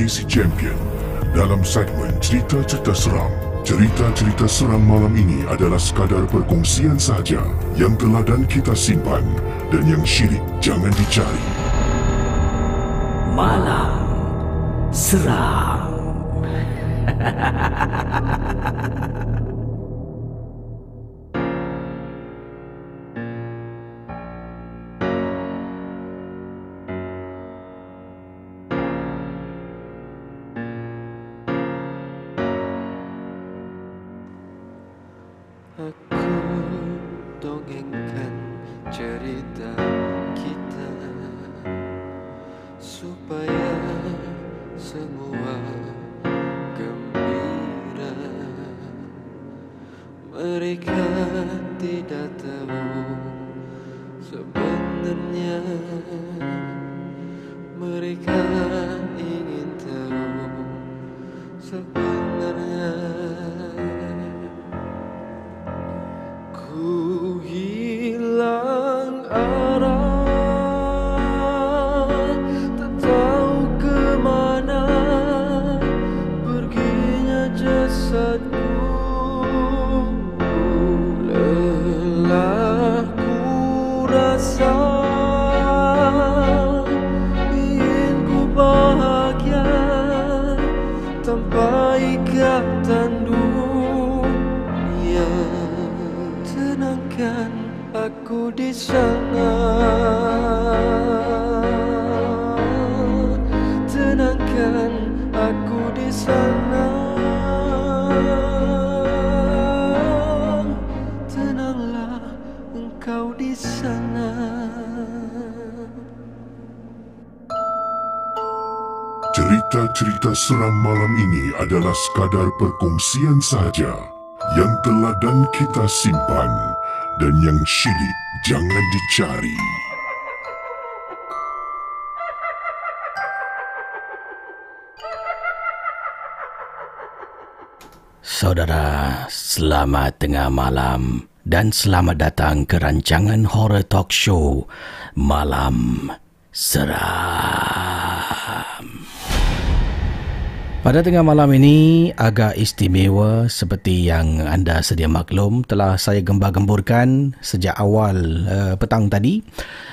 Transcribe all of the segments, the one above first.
KC Champion dalam segmen Cerita-Cerita Seram. Cerita-cerita seram malam ini adalah sekadar perkongsian sahaja yang teladan kita simpan dan yang syirik jangan dicari. Malam Seram Cerita-cerita seram malam ini adalah sekadar perkongsian sahaja yang teladan kita simpan dan yang syirik jangan dicari. Saudara, selamat tengah malam dan selamat datang ke rancangan horror talk show Malam Seram. Pada tengah malam ini agak istimewa seperti yang anda sedia maklum telah saya gembar-gemburkan sejak awal uh, petang tadi.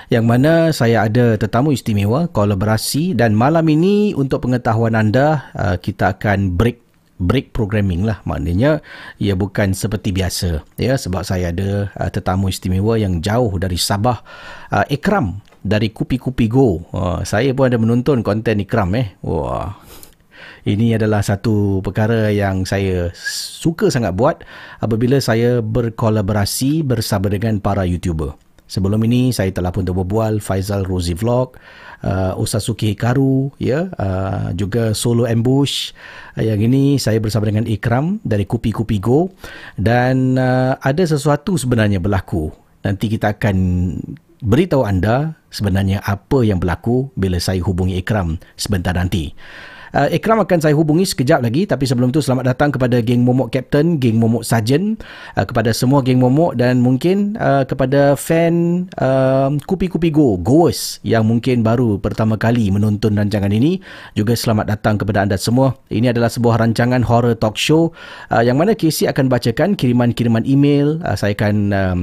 Yang mana saya ada tetamu istimewa kolaborasi dan malam ini untuk pengetahuan anda uh, kita akan break break programming lah. Maknanya ia bukan seperti biasa ya. Sebab saya ada uh, tetamu istimewa yang jauh dari Sabah uh, Ikram dari Kupi Kupi Go. Uh, saya pun ada menonton konten Ikram eh. Wah ini adalah satu perkara yang saya suka sangat buat apabila saya berkolaborasi bersama dengan para YouTuber. Sebelum ini saya telah pun berbual Faizal Rozi Vlog, uh, Osasuke Hikaru, ya, uh, juga Solo Ambush. Uh, yang ini saya bersama dengan Ikram dari Kupi Kupi Go dan uh, ada sesuatu sebenarnya berlaku. Nanti kita akan beritahu anda sebenarnya apa yang berlaku bila saya hubungi Ikram sebentar nanti. Uh, Ikram akan saya hubungi sekejap lagi tapi sebelum tu selamat datang kepada geng Momok Captain, geng Momok Sarjan, uh, kepada semua geng Momok dan mungkin uh, kepada fan uh, Kupi Kupi Go, Goers yang mungkin baru pertama kali menonton rancangan ini juga selamat datang kepada anda semua. Ini adalah sebuah rancangan horror talk show uh, yang mana Casey akan bacakan kiriman-kiriman email, uh, saya akan um,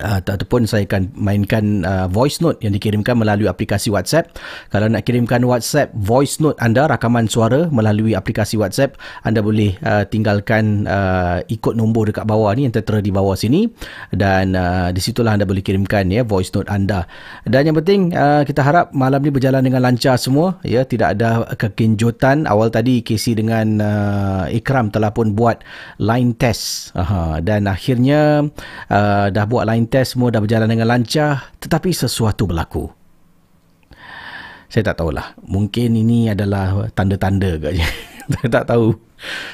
Uh, ataupun saya akan mainkan uh, voice note yang dikirimkan melalui aplikasi WhatsApp. Kalau nak kirimkan WhatsApp voice note anda rakaman suara melalui aplikasi WhatsApp, anda boleh uh, tinggalkan uh, ikut nombor dekat bawah ni yang tertera di bawah sini dan uh, di situlah anda boleh kirimkan ya voice note anda. Dan yang penting uh, kita harap malam ni berjalan dengan lancar semua ya, tidak ada kekenjutan. Awal tadi Casey dengan uh, Ikram telah pun buat line test. Aha, dan akhirnya uh, dah buat line test semua dah berjalan dengan lancar tetapi sesuatu berlaku. Saya tak tahulah. Mungkin ini adalah tanda-tanda katnya. Saya tak tahu.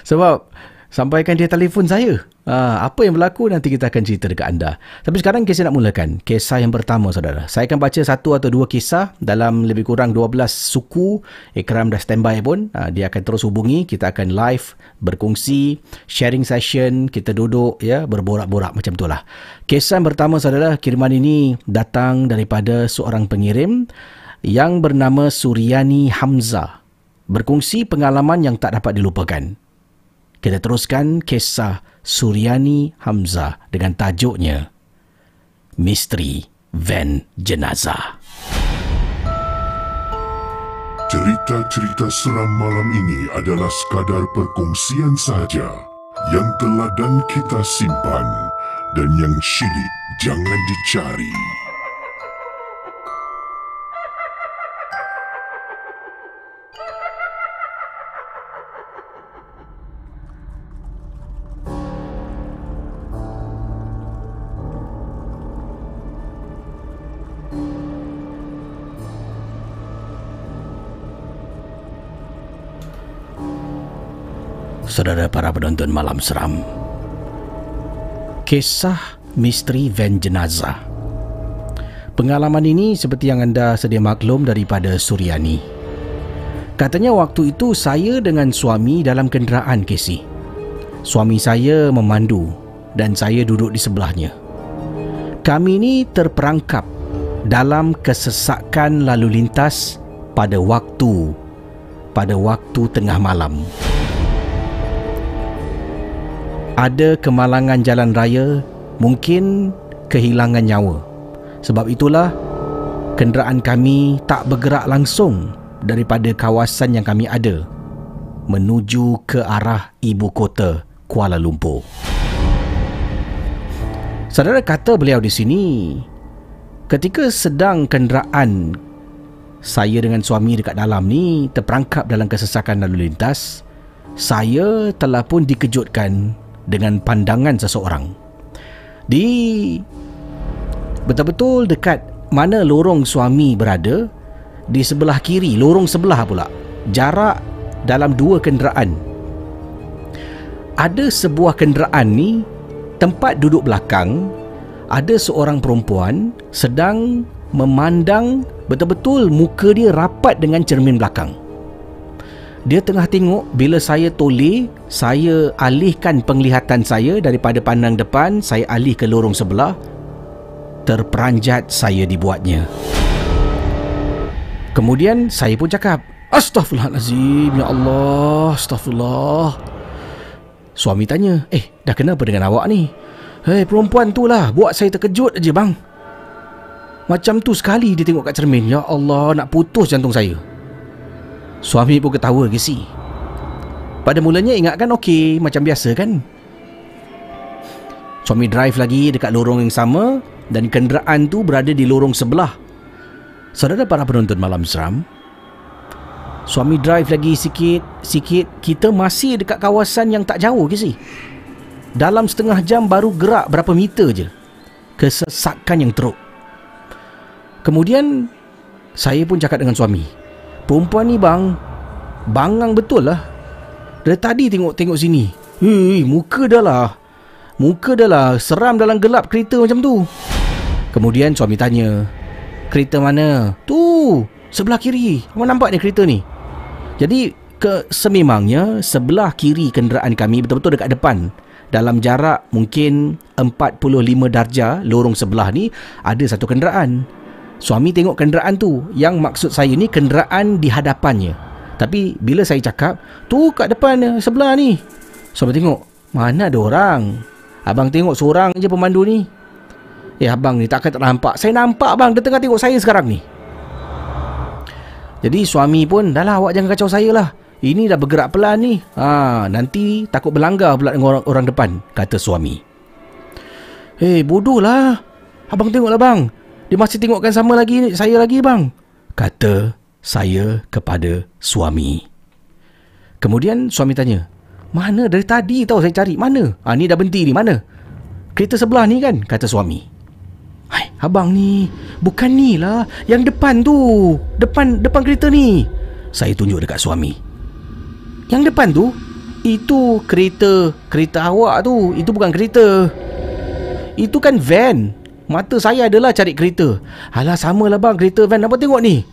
Sebab sampaikan dia telefon saya. Ha, apa yang berlaku nanti kita akan cerita dekat anda. Tapi sekarang kisah nak mulakan. Kisah yang pertama saudara. Saya akan baca satu atau dua kisah dalam lebih kurang 12 suku. Ikram dah standby pun. Ha, dia akan terus hubungi. Kita akan live, berkongsi, sharing session. Kita duduk ya berborak-borak macam tu lah. Kisah yang pertama saudara. Kiriman ini datang daripada seorang pengirim yang bernama Suryani Hamzah. berkongsi pengalaman yang tak dapat dilupakan. Kita teruskan kisah Suryani Hamzah dengan tajuknya Misteri Van Jenazah. Cerita-cerita seram malam ini adalah sekadar perkongsian sahaja yang telah dan kita simpan dan yang syilid jangan dicari. Saudara para penonton malam seram. Kisah misteri van jenazah. Pengalaman ini seperti yang anda sedia maklum daripada Suryani. Katanya waktu itu saya dengan suami dalam kenderaan Casey. Suami saya memandu dan saya duduk di sebelahnya. Kami ini terperangkap dalam kesesakan lalu lintas pada waktu pada waktu tengah malam ada kemalangan jalan raya, mungkin kehilangan nyawa. Sebab itulah kenderaan kami tak bergerak langsung daripada kawasan yang kami ada menuju ke arah ibu kota Kuala Lumpur. Saudara kata beliau di sini ketika sedang kenderaan saya dengan suami dekat dalam ni terperangkap dalam kesesakan lalu lintas saya telah pun dikejutkan dengan pandangan seseorang. Di betul-betul dekat mana lorong suami berada, di sebelah kiri, lorong sebelah pula, jarak dalam dua kenderaan. Ada sebuah kenderaan ni, tempat duduk belakang, ada seorang perempuan sedang memandang betul-betul muka dia rapat dengan cermin belakang. Dia tengah tengok bila saya toleh, saya alihkan penglihatan saya daripada pandang depan, saya alih ke lorong sebelah. Terperanjat saya dibuatnya. Kemudian saya pun cakap, Astaghfirullahalazim, ya Allah, astagfirullah. Suami tanya, "Eh, dah kenapa dengan awak ni?" "Hei, perempuan tu lah buat saya terkejut aja, bang." Macam tu sekali dia tengok kat cermin, ya Allah, nak putus jantung saya. Suami pun ketawa ke si Pada mulanya ingatkan okey Macam biasa kan? Suami drive lagi dekat lorong yang sama Dan kenderaan tu berada di lorong sebelah. Saudara para penonton malam seram Suami drive lagi sikit Sikit Kita masih dekat kawasan yang tak jauh ke si Dalam setengah jam baru gerak berapa meter je. Kesesakan yang teruk. Kemudian Saya pun cakap dengan suami Perempuan ni bang Bangang betul lah. Dari tadi tengok-tengok sini. Hei muka dah lah. Muka dah lah Seram dalam gelap kereta macam tu. Kemudian suami tanya Kereta mana? Tu Sebelah kiri. Apa nampak ni kereta ni? Jadi ke sememangnya Sebelah kiri kenderaan kami Betul-betul dekat depan. Dalam jarak mungkin 45 darjah lorong sebelah ni ada satu kenderaan Suami tengok kenderaan tu. Yang maksud saya ni kenderaan di hadapannya. Tapi bila saya cakap Tu kat depan eh, sebelah ni. Suami tengok Mana ada orang? Abang tengok seorang je pemandu ni. Eh abang ni takkan tak nampak. Saya nampak abang Dia tengah tengok saya sekarang ni. Jadi suami pun Dah lah awak jangan kacau saya lah. Ini dah bergerak pelan ni. Ha, Nanti takut berlanggar pula dengan orang, orang depan Kata suami. Eh bodoh lah Abang tengoklah bang dia masih tengokkan sama lagi saya lagi bang. Kata saya kepada suami. Kemudian suami tanya, mana dari tadi tahu saya cari, mana? Ah ni dah berhenti ni, mana? Kereta sebelah ni kan? Kata suami. Hai, abang ni, bukan ni lah, yang depan tu. Depan depan kereta ni. Saya tunjuk dekat suami. Yang depan tu, itu kereta, kereta awak tu. Itu bukan kereta. Itu kan van. Mata saya adalah cari kereta. Alah sama lah bang kereta van. Apa tengok ni?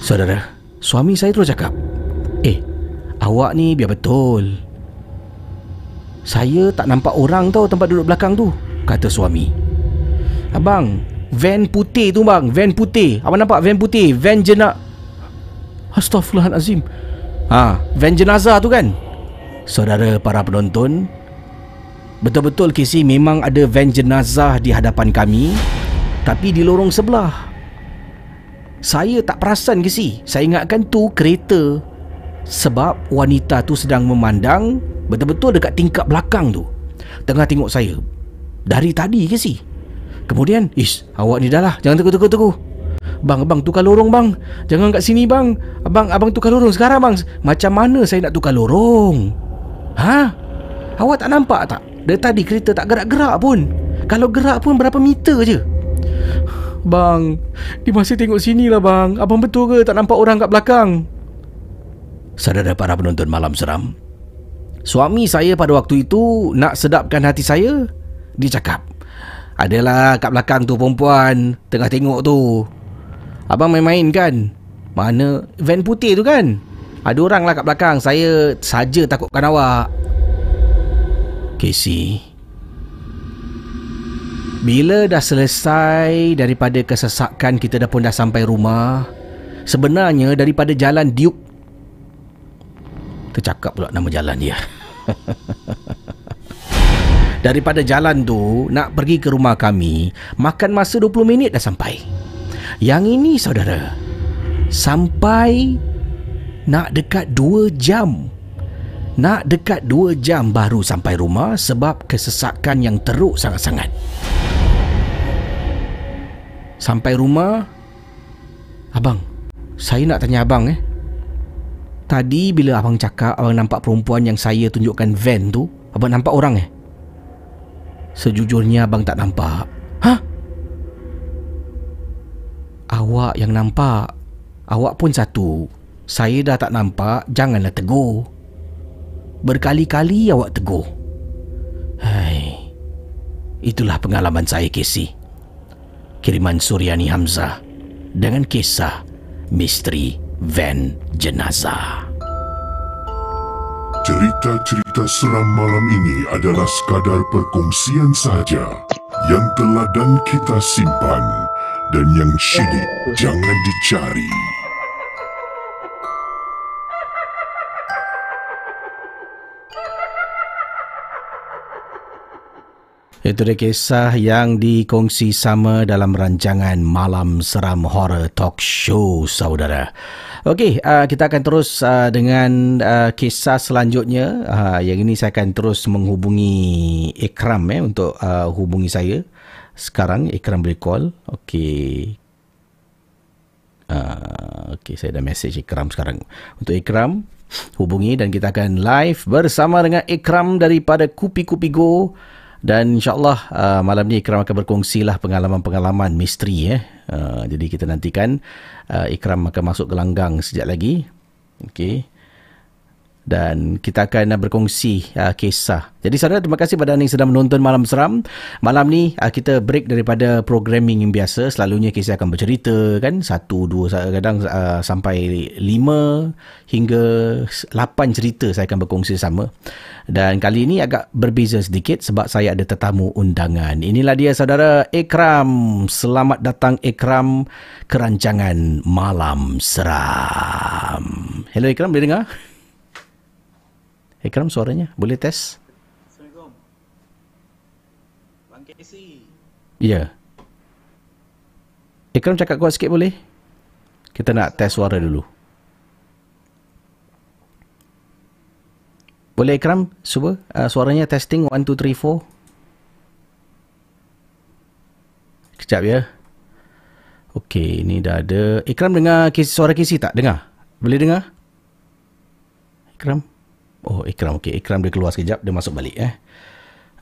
Saudara Suami saya terus cakap Eh Awak ni biar betul. Saya tak nampak orang tau Tempat duduk belakang tu Kata suami. Abang Van putih tu bang Van putih. Abang nampak van putih? Van jenak Astaghfirullahalazim. Ha, van jenazah tu kan? Saudara para penonton, betul-betul Casey memang ada van jenazah di hadapan kami tapi di lorong sebelah. Saya tak perasan Casey. Saya ingatkan tu kereta sebab wanita tu sedang memandang betul-betul dekat tingkap belakang tu. Tengah tengok saya. Dari tadi Casey. Kemudian, ish, awak ni dah lah. Jangan tegur-tegur-tegur. Bang, abang tukar lorong bang. Jangan kat sini bang. Abang, abang tukar lorong sekarang bang. Macam mana saya nak tukar lorong? Ha? Awak tak nampak tak? Dari tadi kereta tak gerak-gerak pun. Kalau gerak pun berapa meter je. Bang, dia masih tengok sini lah bang. Abang betul ke tak nampak orang kat belakang? Saudara para penonton malam seram. Suami saya pada waktu itu nak sedapkan hati saya. Dia cakap, Adalah kat belakang tu perempuan tengah tengok tu. Abang main-main kan? Mana van putih tu kan? Ada orang lah kat belakang. Saya saja takutkan awak. Casey. Bila dah selesai daripada kesesakan kita dah pun dah sampai rumah. Sebenarnya daripada jalan Duke. Tercakap pula nama jalan dia. daripada jalan tu nak pergi ke rumah kami. Makan masa 20 minit dah sampai. Yang ini saudara Sampai Nak dekat 2 jam Nak dekat 2 jam baru sampai rumah Sebab kesesakan yang teruk sangat-sangat. Sampai rumah Abang Saya nak tanya abang eh. Tadi bila abang cakap Abang nampak perempuan yang saya tunjukkan van tu Abang nampak orang eh? Sejujurnya abang tak nampak. Hah? Awak yang nampak. Awak pun satu. Saya dah tak nampak. Janganlah tegur Berkali-kali awak tegur. Hai Itulah pengalaman saya Casey. Kiriman Suryani Hamzah Dengan kisah Misteri Van Jenazah. Cerita-cerita seram malam ini adalah sekadar perkongsian sahaja yang telah dan kita simpan dan yang syilid jangan dicari. Itu dia kisah yang dikongsi sama dalam rancangan Malam Seram Horror Talk Show, saudara. Okey, uh, kita akan terus uh, dengan uh, kisah selanjutnya. Uh, yang ini saya akan terus menghubungi Ikram eh, untuk uh, hubungi saya. Sekarang Ikram boleh call. Okey. Uh, Okey, saya dah message Ikram sekarang. Untuk Ikram, hubungi dan kita akan live bersama dengan Ikram daripada Kupi Kupi Go. Dan insyaAllah uh, malam ni Ikram akan berkongsi lah pengalaman-pengalaman misteri. Eh. Uh, jadi kita nantikan uh, Ikram akan masuk ke langgang sekejap lagi. Okay dan kita akan berkongsi uh, kisah. Jadi saudara terima kasih pada anda yang sedang menonton Malam Seram. Malam ni uh, kita break daripada programming yang biasa. Selalunya kisah akan bercerita kan satu dua kadang uh, sampai lima hingga lapan cerita saya akan berkongsi sama. Dan kali ini agak berbeza sedikit sebab saya ada tetamu undangan. Inilah dia saudara Ikram. Selamat datang Ikram kerancangan Malam Seram. Hello Ikram boleh dengar? Ikram suaranya boleh test? Assalamualaikum. Bang Casey. Ya. Ikram cakap kuat sikit boleh? Kita nak test suara dulu. Boleh Ikram? Cuba uh, suaranya testing 1 2 3 4. Kejap ya. Okey, ni dah ada. Ikram dengar suara Casey tak? Dengar? Boleh dengar? Ikram? Oh Ikram okey Ikram dia keluar sekejap dia masuk balik eh.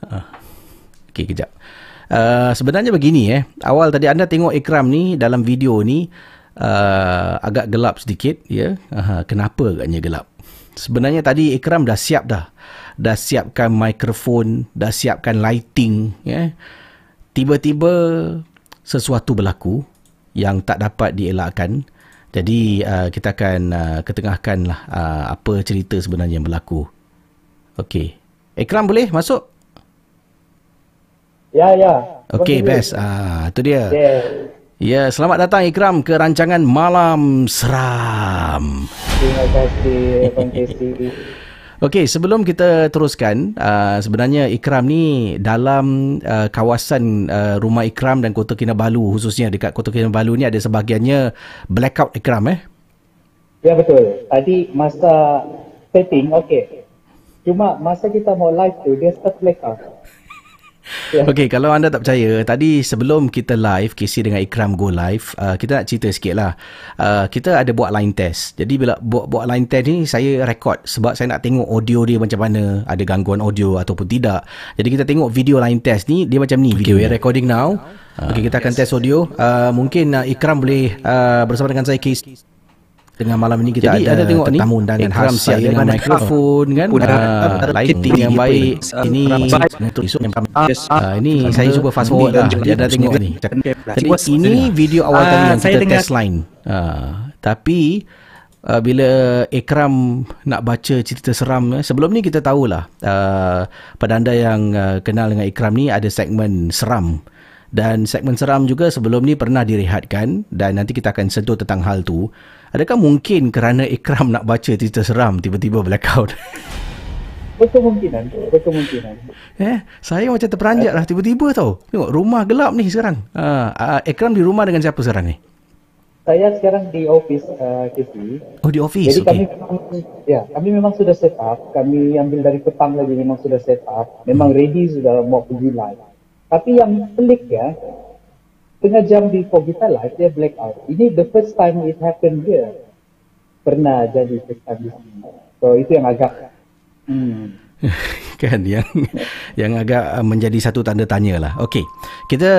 Uh, okey kejap. Uh, sebenarnya begini eh. Awal tadi anda tengok Ikram ni dalam video ni uh, agak gelap sedikit ya. Uh, kenapa agaknya gelap? Sebenarnya tadi Ikram dah siap dah. Dah siapkan mikrofon, dah siapkan lighting ya. Tiba-tiba sesuatu berlaku yang tak dapat dielakkan. Jadi uh, kita akan uh, ketengahkan lah uh, apa cerita sebenarnya yang berlaku. Okey. Ikram boleh masuk? Ya, ya. Okey, best. Ah, uh, tu dia. Yeah. Ya, selamat datang Ikram ke rancangan Malam Seram. Terima kasih Abang Casey. Okey, sebelum kita teruskan, uh, sebenarnya Ikram ni dalam uh, kawasan uh, rumah Ikram dan Kota Kinabalu khususnya dekat Kota Kinabalu ni ada sebahagiannya blackout Ikram eh. Ya betul. Tadi masa setting okey. Cuma masa kita mau live tu dia start blackout. Yeah. Okey, kalau anda tak percaya, tadi sebelum kita live, KC dengan Ikram go live, uh, kita nak cerita sikit lah. Uh, kita ada buat line test. Jadi bila buat, buat line test ni, saya record sebab saya nak tengok audio dia macam mana, ada gangguan audio ataupun tidak. Jadi kita tengok video line test ni, dia macam ni. Okay, video we are recording now. Uh, Okey, kita akan test audio. Uh, mungkin uh, Ikram boleh uh, bersama dengan saya, KC dengan malam ini kita Jadi, ada, ada tengok tetamu dan khas siap dengan mikrofon kan? uh, lighting yang baik. ini uh, ini saya cuba fast forward lah. dia ada tengok ni. Jadi ini video awal tadi yang kita test line. Tapi uh, bila Ikram nak baca cerita seram eh, sebelum ni kita tahulah uh, pada anda yang uh, kenal dengan Ikram ni ada segmen seram. Dan segmen seram juga sebelum ni pernah direhatkan dan nanti kita akan sentuh tentang hal tu Adakah mungkin kerana Ikram nak baca cerita seram tiba-tiba blackout? Berkemungkinan, berkemungkinan. Eh, saya macam terperanjat lah tiba-tiba tau. Tengok rumah gelap ni sekarang. Uh, uh, Ikram di rumah dengan siapa sekarang ni? Saya sekarang di office uh, KC. Oh, di office. Jadi okay. kami ya, kami memang sudah set up. Kami ambil dari petang lagi memang sudah set up. Memang hmm. ready sudah mau pergi live. Tapi yang pelik ya, tengah jam di kita live dia blackout. Ini the first time it happened here. Pernah jadi first time di sini. So itu yang agak hmm, kan yang yang agak uh, menjadi satu tanda tanya lah. Okey. Kita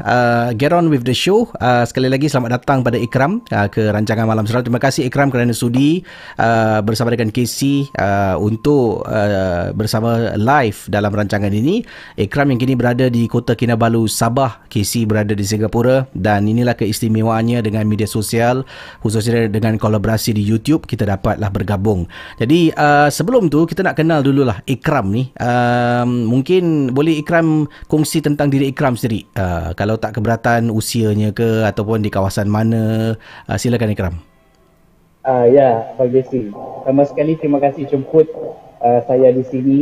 uh, get on with the show. Uh, sekali lagi selamat datang pada Ikram uh, ke rancangan Malam Seram. Terima kasih Ikram kerana sudi uh, bersama dengan Casey uh, untuk uh, bersama live dalam rancangan ini. Ikram yang kini berada di Kota Kinabalu, Sabah. Casey berada di Singapura dan inilah keistimewaannya dengan media sosial khususnya dengan kolaborasi di YouTube kita dapatlah bergabung. Jadi uh, sebelum tu kita nak kenal dululah Ikram ni. Um, mungkin boleh Ikram kongsi tentang diri Ikram sendiri. Uh, kalau tak keberatan usianya ke ataupun di kawasan mana. Uh, silakan Ikram. Uh, ya, Pak Jesse. Sama sekali terima kasih jemput uh, saya di sini.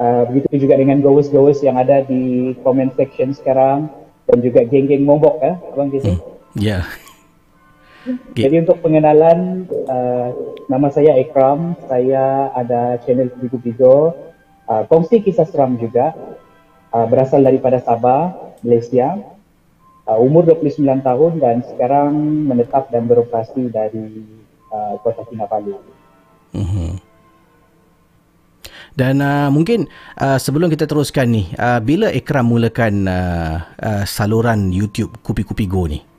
Uh, begitu juga dengan gowes-gowes yang ada di comment section sekarang dan juga geng-geng mombok ya, Abang Jesse. Hmm. Ya. Yeah. Okay. Jadi untuk pengenalan, uh, nama saya Ikram. Saya ada channel Bigo Bigo. Uh, kongsi kisah seram juga. Uh, berasal daripada Sabah, Malaysia. Uh, umur 29 tahun dan sekarang menetap dan beroperasi dari uh, Kota Kinabalu. Mm-hmm. Dan uh, mungkin uh, sebelum kita teruskan ni, uh, bila Ikram mulakan uh, uh, saluran YouTube Kupi Kupi Go ni?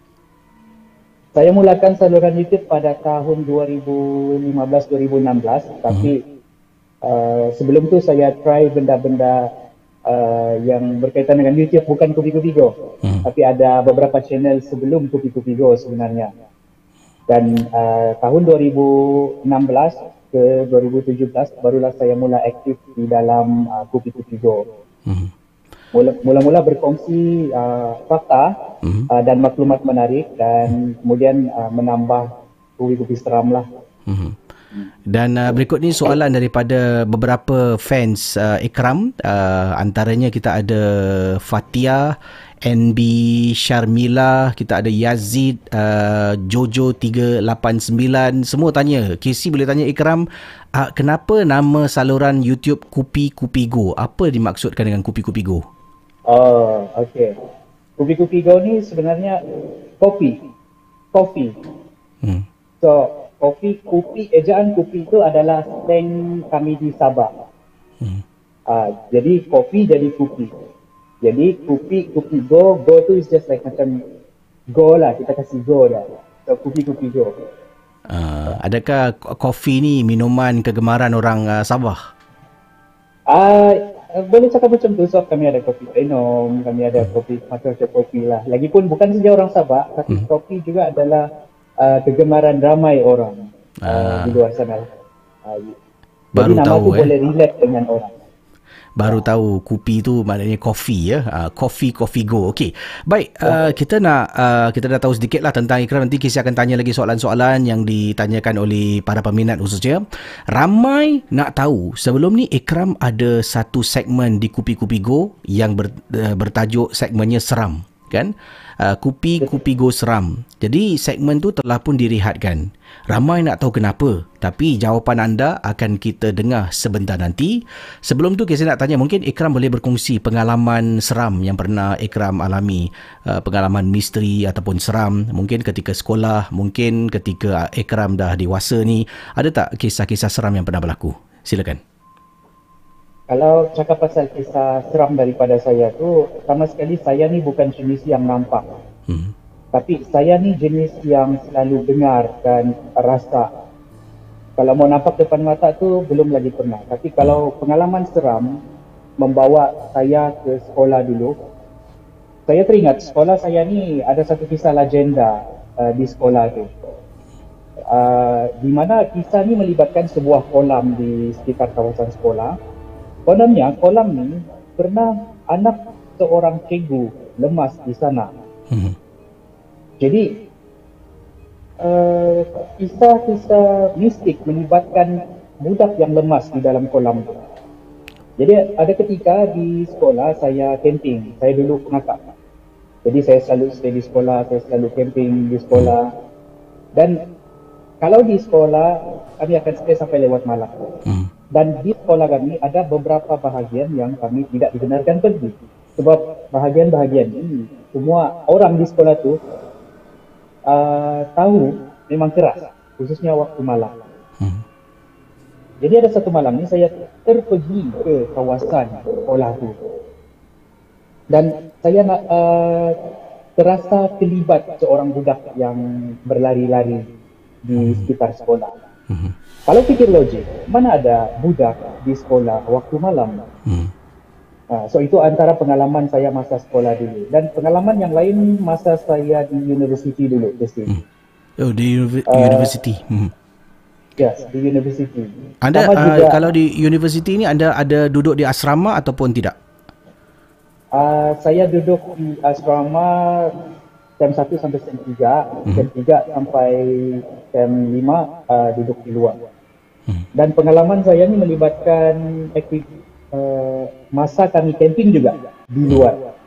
Saya mulakan saluran YouTube pada tahun 2015-2016 tapi hmm. uh, sebelum tu saya try benda-benda uh, yang berkaitan dengan YouTube bukan Kupi Kupi Go. Hmm. tapi ada beberapa channel sebelum Kupi Kupi Go sebenarnya. Dan uh, tahun 2016 ke 2017 barulah saya mula aktif di dalam uh, Kupi Kupi Go. Hmm mula-mula berkongsi uh, fakta mm-hmm. uh, dan maklumat menarik dan kemudian uh, menambah kubi-kubi seram lah. Mm-hmm. Dan uh, berikut ni soalan daripada beberapa fans uh, Ikram uh, antaranya kita ada Fatia NB Sharmila kita ada Yazid uh, Jojo 389 semua tanya KC boleh tanya Ikram uh, kenapa nama saluran YouTube Kupi Kupi Go apa dimaksudkan dengan Kupi Kupi Go Oh, okey. Kupi-kupi go ni sebenarnya kopi. Kopi. Hmm. So, kopi, kupi, ejaan kupi itu adalah slang kami di Sabah. Hmm. Uh, jadi, kopi jadi kupi. Jadi, kupi, kupi go, go tu is just like macam go lah. Kita kasih go dah. So, kupi-kupi go. Uh, adakah kopi ni minuman kegemaran orang uh, Sabah? Ah, uh, Uh, boleh cakap macam tu sebab kami ada kopi Enom, kami ada kopi macam-macam kopi lah. Lagipun bukan saja orang Sabah, tapi hmm. kopi juga adalah uh, kegemaran ramai orang uh, ah. di luar sana. Uh, Baru jadi nama tahu tu eh. boleh relate dengan orang. Baru tahu kopi tu maknanya coffee ya. Uh, coffee coffee go. Okey. Baik, uh, kita nak uh, kita dah tahu sedikit lah tentang Ikram nanti kita akan tanya lagi soalan-soalan yang ditanyakan oleh para peminat khususnya. Ramai nak tahu sebelum ni Ikram ada satu segmen di Kupi Kupi Go yang ber, uh, bertajuk segmennya seram kan uh, kupi kupi go seram jadi segmen tu telah pun direhatkan ramai nak tahu kenapa tapi jawapan anda akan kita dengar sebentar nanti. Sebelum tu saya nak tanya mungkin Ikram boleh berkongsi pengalaman seram yang pernah Ikram alami. Uh, pengalaman misteri ataupun seram. Mungkin ketika sekolah mungkin ketika Ikram dah dewasa ni. Ada tak kisah-kisah seram yang pernah berlaku? Silakan kalau cakap pasal kisah seram daripada saya tu, sama sekali saya ni bukan jenis yang nampak. Hmm. Tapi saya ni jenis yang selalu dengar dan rasa. Kalau mau nampak depan mata tu belum lagi pernah. Tapi kalau pengalaman seram membawa saya ke sekolah dulu, saya teringat sekolah saya ni ada satu kisah legenda uh, di sekolah tu. Uh, di mana kisah ni melibatkan sebuah kolam di sekitar kawasan sekolah. Kononnya kolam ni pernah anak seorang cikgu lemas di sana. Hmm. Jadi uh, kisah-kisah mistik melibatkan budak yang lemas di dalam kolam tu. Jadi ada ketika di sekolah saya camping. Saya dulu pengakak. Jadi saya selalu stay di sekolah, saya selalu camping di sekolah. Dan kalau di sekolah kami akan stay sampai lewat malam. Hmm dan di sekolah kami ada beberapa bahagian yang kami tidak dibenarkan pergi sebab bahagian-bahagian ini semua orang di sekolah tu uh, tahu memang keras khususnya waktu malam. Hmm. jadi ada satu malam ni saya terpergi ke kawasan sekolah tu. Dan saya nak uh, terasa terlibat seorang budak yang berlari-lari di sekitar sekolah. Hmm. Kalau fikir logik, mana ada budak di sekolah waktu malam? Hmm. Uh, so itu antara pengalaman saya masa sekolah dulu dan pengalaman yang lain masa saya di university dulu pasti. Hmm. Oh di uni- uh, university. Hmm. Yes, di university. Anda uh, kalau di university ini anda ada duduk di asrama ataupun tidak? Uh, saya duduk di asrama SEM 1 sampai SEM 3, hmm. SEM 3 sampai SEM 5 uh, duduk di luar. Hmm. Dan pengalaman saya ni melibatkan aktiviti uh, masa kami camping juga di luar.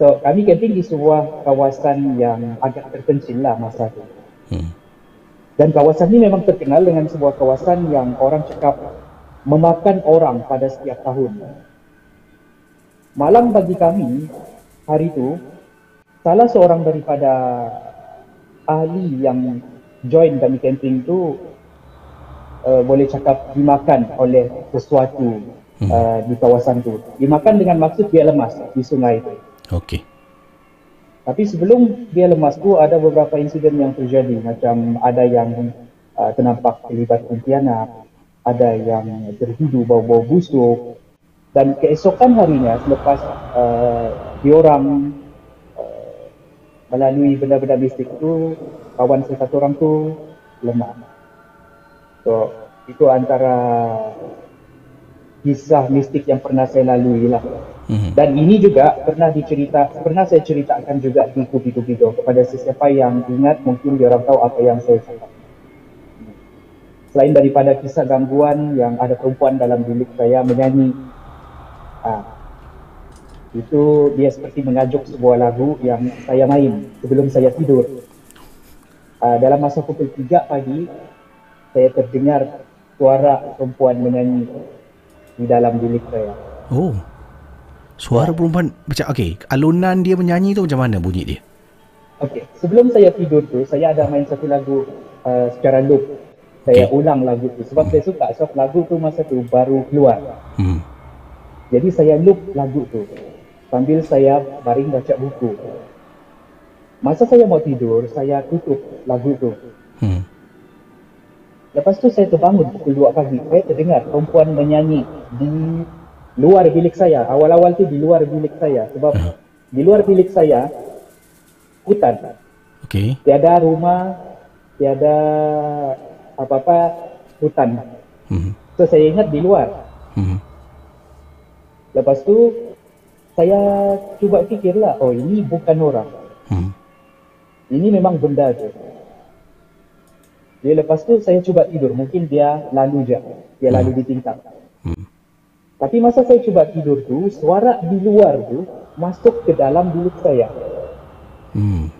So kami camping di sebuah kawasan yang agak terpencil lah masa itu. Hmm. Dan kawasan ini memang terkenal dengan sebuah kawasan yang orang cakap memakan orang pada setiap tahun. Malam bagi kami hari itu salah seorang daripada ahli yang join kami camping tu uh, boleh cakap dimakan oleh sesuatu hmm. uh, di kawasan tu. Dimakan dengan maksud dia lemas di sungai itu. Okey. Tapi sebelum dia lemas tu ada beberapa insiden yang terjadi macam ada yang uh, ternampak terlibat kuntilanak, ada yang terhidu bau-bau busuk dan keesokan harinya selepas uh, diorang melalui benda-benda mistik tu kawan saya satu orang tu lemah. So itu antara kisah mistik yang pernah saya lalui lah. Mm-hmm. Dan ini juga pernah dicerita, pernah saya ceritakan juga di Kupi Go kepada sesiapa yang ingat mungkin dia orang tahu apa yang saya cakap. Selain daripada kisah gangguan yang ada perempuan dalam bilik saya menyanyi, ah, itu dia seperti mengajuk sebuah lagu yang saya main sebelum saya tidur. Ah, dalam masa pukul 3 pagi, saya terdengar suara perempuan menyanyi di dalam bilik saya. Oh. Suara ya. perempuan macam okey, alunan dia menyanyi tu macam mana bunyi dia? Okey, sebelum saya tidur tu saya ada main satu lagu uh, secara loop. Saya okay. ulang lagu tu sebab hmm. saya suka sebab lagu tu masa tu baru keluar. Hmm. Jadi saya loop lagu tu sambil saya baring baca buku. Masa saya mau tidur, saya tutup lagu tu. Hmm. Lepas tu saya terbangun pukul 2 pagi. Saya terdengar perempuan menyanyi di luar bilik saya. Awal-awal tu di luar bilik saya. Sebab uh. di luar bilik saya, hutan. Okay. Tiada rumah, tiada apa-apa hutan. Uh-huh. So saya ingat di luar. Uh-huh. Lepas tu saya cuba fikirlah, oh ini bukan orang. Hmm. Ini memang benda tu. Dia lepas tu saya cuba tidur, mungkin dia lalu je. Dia lalu di tingkap. Hmm. Tapi masa saya cuba tidur tu, suara di luar tu masuk ke dalam bilik saya. Hmm.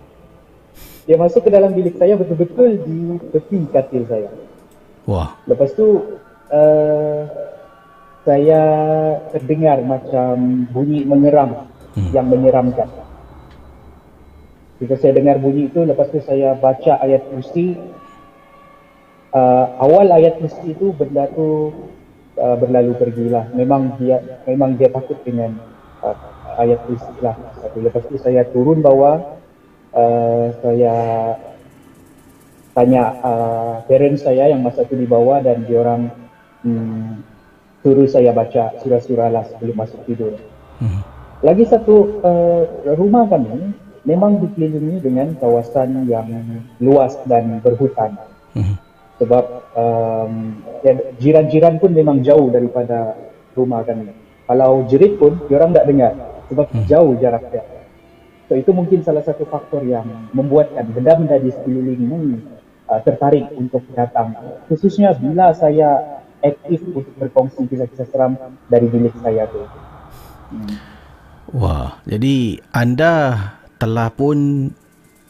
Dia masuk ke dalam bilik saya betul-betul di tepi katil saya. Wah. Lepas tu uh, saya terdengar macam bunyi mengeram Hmm. yang menyeramkan. Ketika saya dengar bunyi itu, lepas tu saya baca ayat kursi. Uh, awal ayat kursi itu benda tu uh, berlalu pergilah. Memang dia memang dia takut dengan uh, ayat kursi lah. Tapi lepas tu saya turun bawah, uh, saya tanya uh, parents saya yang masa tu di bawah dan dia orang hmm, suruh saya baca surah-surah lah sebelum masuk tidur. Hmm. Lagi satu uh, rumah kami memang dikelilingi dengan kawasan yang luas dan berhutan. Hmm. Sebab um, jiran-jiran pun memang jauh daripada rumah kami. Kalau jerit pun diorang tak dengar sebab jauh jarak dia. So itu mungkin salah satu faktor yang membuatkan benda-benda di sekeliling ini uh, tertarik untuk datang. Khususnya bila saya aktif untuk berkongsi kisah-kisah seram dari bilik saya tu. Wah, jadi anda telah pun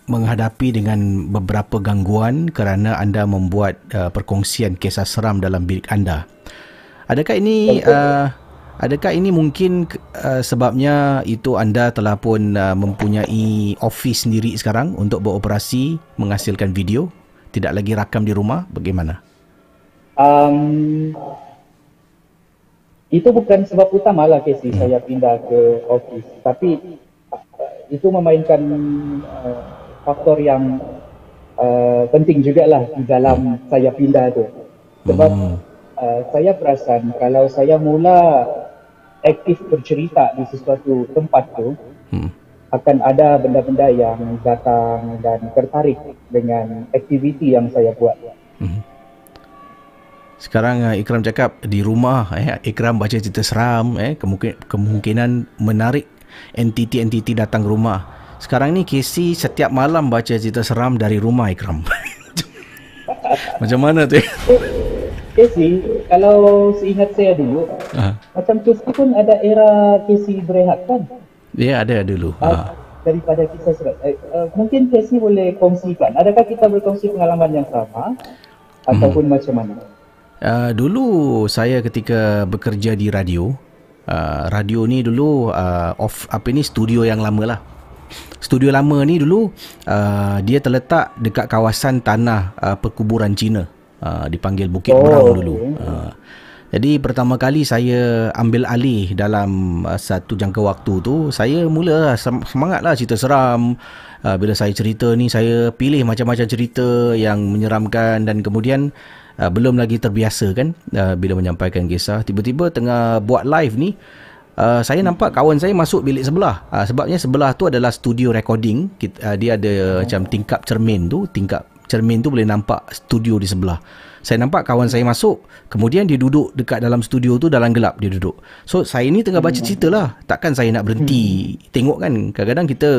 menghadapi dengan beberapa gangguan kerana anda membuat uh, perkongsian kisah seram dalam bilik anda. Adakah ini uh, adakah ini mungkin uh, sebabnya itu anda telah pun uh, mempunyai office sendiri sekarang untuk beroperasi menghasilkan video, tidak lagi rakam di rumah, bagaimana? Um, itu bukan sebab utama lah Casey saya pindah ke office. Tapi uh, itu memainkan uh, faktor yang uh, penting jugalah di dalam saya pindah tu. Sebab Hmm. uh, saya perasan kalau saya mula aktif bercerita di sesuatu tempat tu, Hmm. akan ada benda-benda yang datang dan tertarik dengan aktiviti yang saya buat. Sekarang uh, Ikram cakap di rumah eh Ikram baca cerita seram eh kemungkin, kemungkinan menarik entiti-entiti datang ke rumah. Sekarang ni Casey setiap malam baca cerita seram dari rumah Ikram. Macam mana tu? Casey, kalau seingat saya dulu, Ha. macam Casey pun ada era Casey berehat kan? Dia ada dulu. Uh, Ha. daripada kisah surat. Uh, uh, mungkin Casey boleh kongsikan. Adakah kita berkongsi pengalaman yang sama? Ataupun macam mana? Uh, dulu saya ketika bekerja di radio, uh, radio ni dulu uh, off apa ni studio yang lama lah. Studio lama ni dulu uh, dia terletak dekat kawasan tanah uh, perkuburan Cina. Uh, dipanggil Bukit Oh, dulu. Uh, jadi pertama kali saya ambil alih dalam uh, satu jangka waktu tu, saya mula sem- semangat lah cerita seram. Uh, bila saya cerita ni, saya pilih macam-macam cerita yang menyeramkan dan kemudian uh, belum lagi terbiasa kan uh, bila menyampaikan kisah. Tiba-tiba tengah buat live ni, Uh, saya nampak kawan saya masuk bilik sebelah. Uh, sebabnya sebelah tu adalah studio recording. Kita, uh, dia ada macam tingkap cermin tu. Tingkap cermin tu boleh nampak studio di sebelah saya nampak kawan saya masuk kemudian dia duduk dekat dalam studio tu dalam gelap dia duduk. So saya ni tengah baca cerita lah. Takkan saya nak berhenti tengok kan? Kadang-kadang kita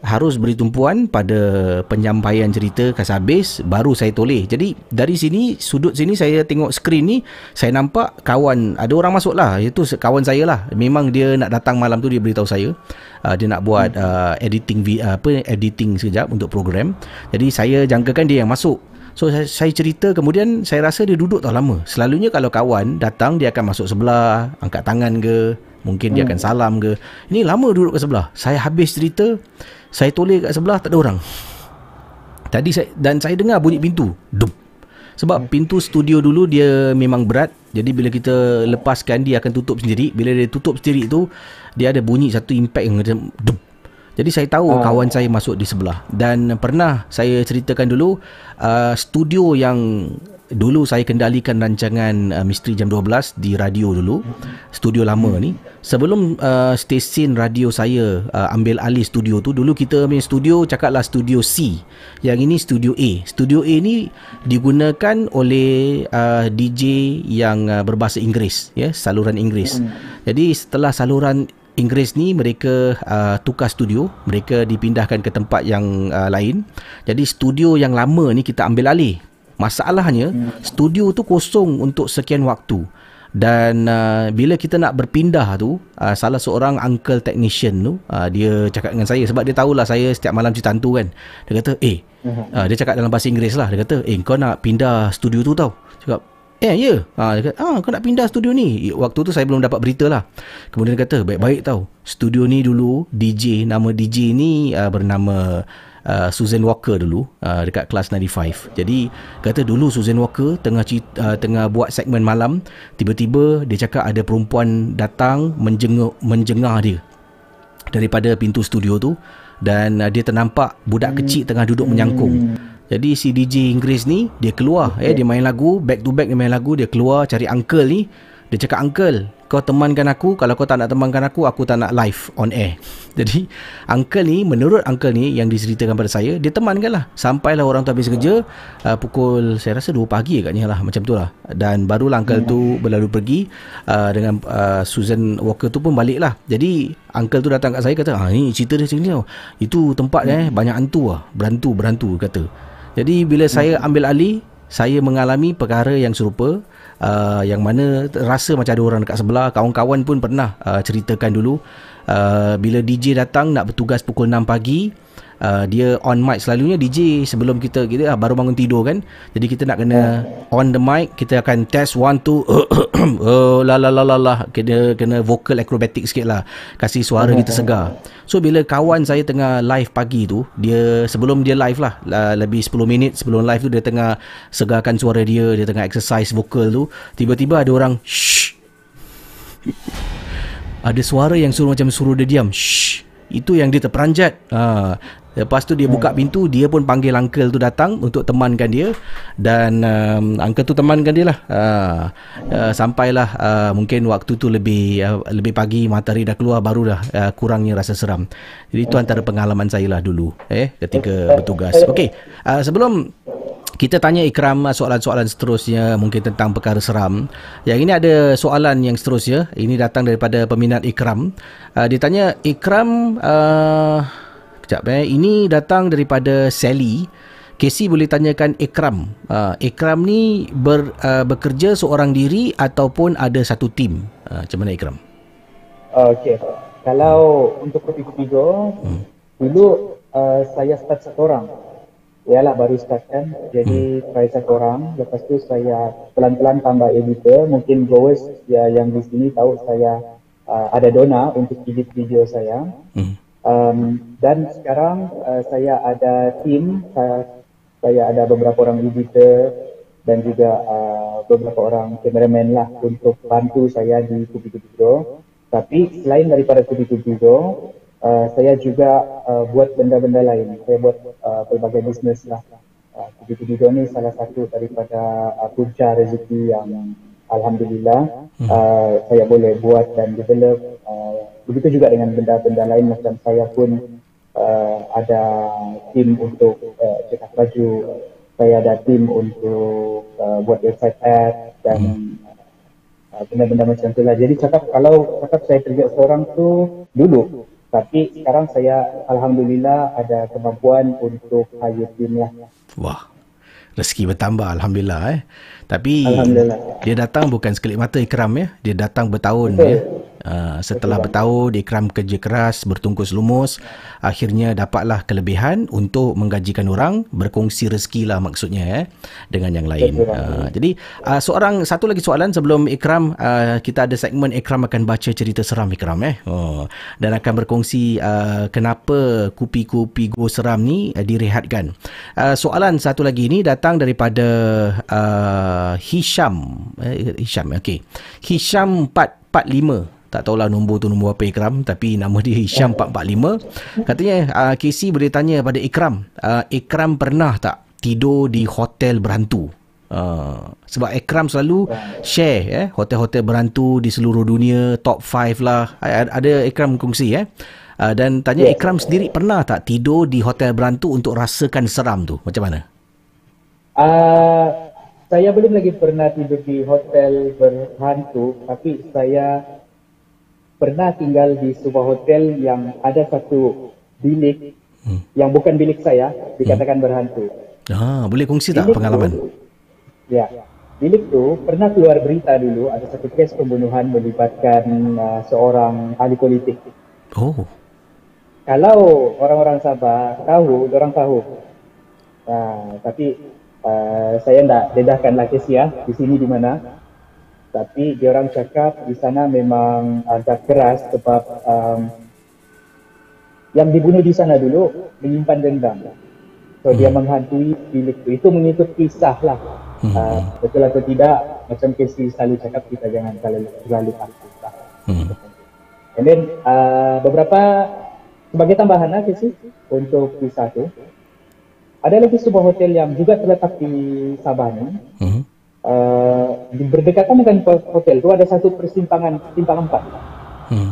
harus beri tumpuan pada penyampaian cerita kasih habis baru saya toleh. Jadi dari sini sudut sini saya tengok skrin ni saya nampak kawan ada orang masuk lah. Itu kawan saya lah. Memang dia nak datang malam tu dia beritahu saya. Uh, dia nak buat uh, editing vi- uh, apa editing sekejap untuk program. Jadi saya jangkakan dia yang masuk So saya, saya cerita kemudian saya rasa dia duduk tau lama. Selalunya kalau kawan datang dia akan masuk sebelah, angkat tangan ke, mungkin dia akan salam ke. Ini lama duduk ke sebelah. Saya habis cerita, saya toleh kat sebelah tak ada orang. Tadi saya dan saya dengar bunyi pintu. Dup. Sebab pintu studio dulu dia memang berat. Jadi bila kita lepaskan dia akan tutup sendiri. Bila dia tutup sendiri tu dia ada bunyi satu impact yang macam dup. Jadi saya tahu kawan saya masuk di sebelah. Dan pernah saya ceritakan dulu uh, studio yang dulu saya kendalikan rancangan uh, Misteri Jam 12 di radio dulu studio lama ni. Sebelum uh, stesen radio saya uh, ambil alih studio tu dulu kita punya studio cakaplah studio C. Yang ini studio A. Studio A ni digunakan oleh uh, DJ yang uh, berbahasa Inggeris ya saluran Inggeris. Jadi setelah saluran Inggeris ni mereka uh, tukar studio, mereka dipindahkan ke tempat yang uh, lain. Jadi studio yang lama ni kita ambil alih. Masalahnya hmm. studio tu kosong untuk sekian waktu. Dan uh, bila kita nak berpindah tu, uh, salah seorang uncle technician tu, uh, dia cakap dengan saya sebab dia tahulah saya setiap malam cerita hantu kan. Dia kata, "Eh, uh, dia cakap dalam bahasa Inggeris lah. Dia kata, "Eh, kau nak pindah studio tu tau." Cakap, Eh ya? Yeah. ha, Dia kata ah, Kau nak pindah studio ni? Waktu tu saya belum dapat berita lah. Kemudian dia kata Baik-baik tau. Studio ni dulu DJ Nama DJ ni uh, Bernama uh, Susan Walker dulu uh, Dekat kelas 95 Jadi Kata dulu Susan Walker Tengah uh, tengah buat segmen malam Tiba-tiba Dia cakap ada perempuan Datang Menjengah, menjengah dia Daripada pintu studio tu Dan uh, dia ternampak Budak kecil tengah duduk menyangkung jadi si DJ Inggeris ni dia keluar okay. eh dia main lagu back to back dia main lagu dia keluar cari uncle ni. Dia cakap uncle kau temankan aku kalau kau tak nak temankan aku aku tak nak live on air. Jadi uncle ni menurut uncle ni yang diceritakan pada saya dia temankan lah. Sampailah orang tu habis kerja uh, pukul saya rasa 2 pagi agaknya lah macam tu lah. Dan barulah uncle tu berlalu pergi uh, dengan uh, Susan Walker tu pun balik lah. Jadi uncle tu datang kat saya kata ah ni cerita dia sini tau. Itu tempat eh banyak hantu lah. Berantu berantu kata jadi bila saya ambil alih saya mengalami perkara yang serupa uh, yang mana rasa macam ada orang dekat sebelah kawan-kawan pun pernah uh, ceritakan dulu. Uh, bila DJ datang nak bertugas pukul 6 pagi uh, dia on mic selalunya DJ sebelum kita kita uh, baru bangun tidur kan. Jadi kita nak kena on the mic kita akan test one two oh la la la la la. Kena kena vocal acrobatic sikit lah. Kasih suara kita segar so bila kawan saya tengah live pagi tu dia sebelum dia live lah lebih 10 minit sebelum live tu dia tengah segarkan suara dia dia tengah exercise vocal tu. Tiba-tiba ada orang shh. Ada suara yang suruh macam suruh dia diam shh. Itu yang dia terperanjat. Ha. Lepas tu dia buka pintu Dia pun panggil uncle tu datang Untuk temankan dia Dan um, uncle tu temankan dia lah uh, uh, Sampailah uh, Mungkin waktu tu lebih uh, Lebih pagi Matahari dah keluar Baru dah uh, kurangnya rasa seram Jadi itu antara pengalaman saya lah dulu eh, Ketika bertugas Okey uh, Sebelum kita tanya Ikram soalan-soalan seterusnya mungkin tentang perkara seram. Yang ini ada soalan yang seterusnya. Ini datang daripada peminat Ikram. Uh, dia tanya Ikram uh, Sekejap eh. Ini datang daripada Sally. Casey boleh tanyakan Ikram. Uh, Ikram ni ber, uh, bekerja seorang diri ataupun ada satu tim? Uh, macam mana Ikram? Okey. Kalau hmm. untuk go, hmm. dulu uh, saya start satu orang. Yalah baru start kan. Jadi hmm. try satu orang. Lepas tu saya pelan-pelan tambah editor. Mungkin growers ya, yang di sini tahu saya uh, ada dona untuk edit video saya. Hmm. Um, dan sekarang uh, saya ada tim, uh, saya ada beberapa orang editor dan juga uh, beberapa orang cameraman lah untuk bantu saya di Kubi Kubi Go. Tapi selain daripada Kubi Kubi Go, uh, saya juga uh, buat benda-benda lain. Saya buat uh, pelbagai bisnes lah. Uh, Kubi Kubi Go ni salah satu daripada uh, punca rezeki yang Alhamdulillah hmm. uh, saya boleh buat dan develop uh, begitu juga dengan benda-benda lain macam saya pun uh, ada tim untuk uh, cetak baju. Saya ada tim untuk uh, buat website ad dan hmm. uh, benda-benda macam tu lah. Jadi cakap kalau cakap saya kerja seorang tu dulu. Tapi sekarang saya Alhamdulillah ada kemampuan untuk hire tim lah. Wah rezeki bertambah Alhamdulillah eh tapi dia datang bukan sekelip mata ikram ya. Dia datang bertahun Betul. ya. Uh, setelah bertahun Ikram kerja keras bertungkus lumus akhirnya dapatlah kelebihan untuk menggajikan orang. Berkongsi rezeki lah maksudnya eh, dengan yang lain. Uh, jadi uh, seorang satu lagi soalan sebelum Ikram uh, kita ada segmen Ikram akan baca cerita seram Ikram eh. Oh, dan akan berkongsi uh, kenapa kupi-kupi go seram ni uh, direhatkan. Uh, soalan satu lagi ni datang daripada uh, Hisham. Uh, Hisham okey. Hisham 445 tak tahulah nombor tu nombor apa Ikram tapi nama dia Hisham 445 katanya uh, Casey boleh tanya pada Ikram uh, Ikram pernah tak tidur di hotel berantu? Uh, sebab Ikram selalu share eh, hotel-hotel berantu di seluruh dunia top 5 lah. Ada Ikram kongsi eh. Uh, dan tanya Ikram sendiri pernah tak tidur di hotel berantu untuk rasakan seram tu? Macam mana? Uh, saya belum lagi pernah tidur di hotel berhantu tapi saya pernah tinggal di sebuah hotel yang ada satu bilik Hmm. yang bukan bilik saya, dikatakan berhantu. Ah, boleh kongsi tak Bilik pengalaman? tu- ya, bilik tu pernah keluar berita dulu ada satu kes pembunuhan melibatkan uh, seorang ahli politik. Oh. Kalau orang-orang Sabah tahu, orang tahu. Uh, tapi uh, saya tidak dedahkanlah kes ya di sini di mana. Tapi dia orang cakap di sana memang agak keras sebab um, yang dibunuh di sana dulu menyimpan dendam. So dia menghantui bilik itu. Itu mengikut kisah lah. Uh, betul atau tidak, macam Casey selalu cakap kita jangan terlalu, terlalu takut. lah. Hmm. And then uh, beberapa sebagai tambahan lah Casey untuk kisah tu. Ada lagi sebuah hotel yang juga terletak di Sabah ni. Hmm. Uh, berdekatan dengan hotel tu ada satu persimpangan simpang empat. Hmm.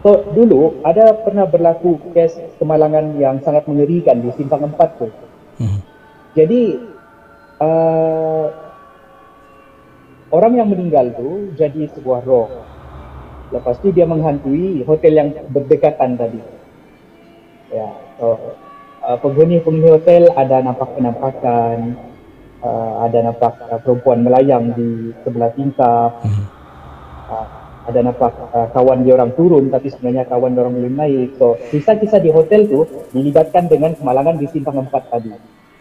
So dulu ada pernah berlaku kes kemalangan yang sangat mengerikan di simpang empat tu. Hmm. Jadi uh, orang yang meninggal tu jadi sebuah roh. Lepas tu dia menghantui hotel yang berdekatan tadi. Ya, so uh, penghuni-penghuni hotel ada nampak penampakan, uh, ada nampak uh, perempuan melayang di sebelah tingkap, Hmm. uh, ada nampak uh, kawan dia orang turun tapi sebenarnya kawan dia orang belum naik. So kisah-kisah di hotel tu dilibatkan dengan kemalangan di simpang empat tadi.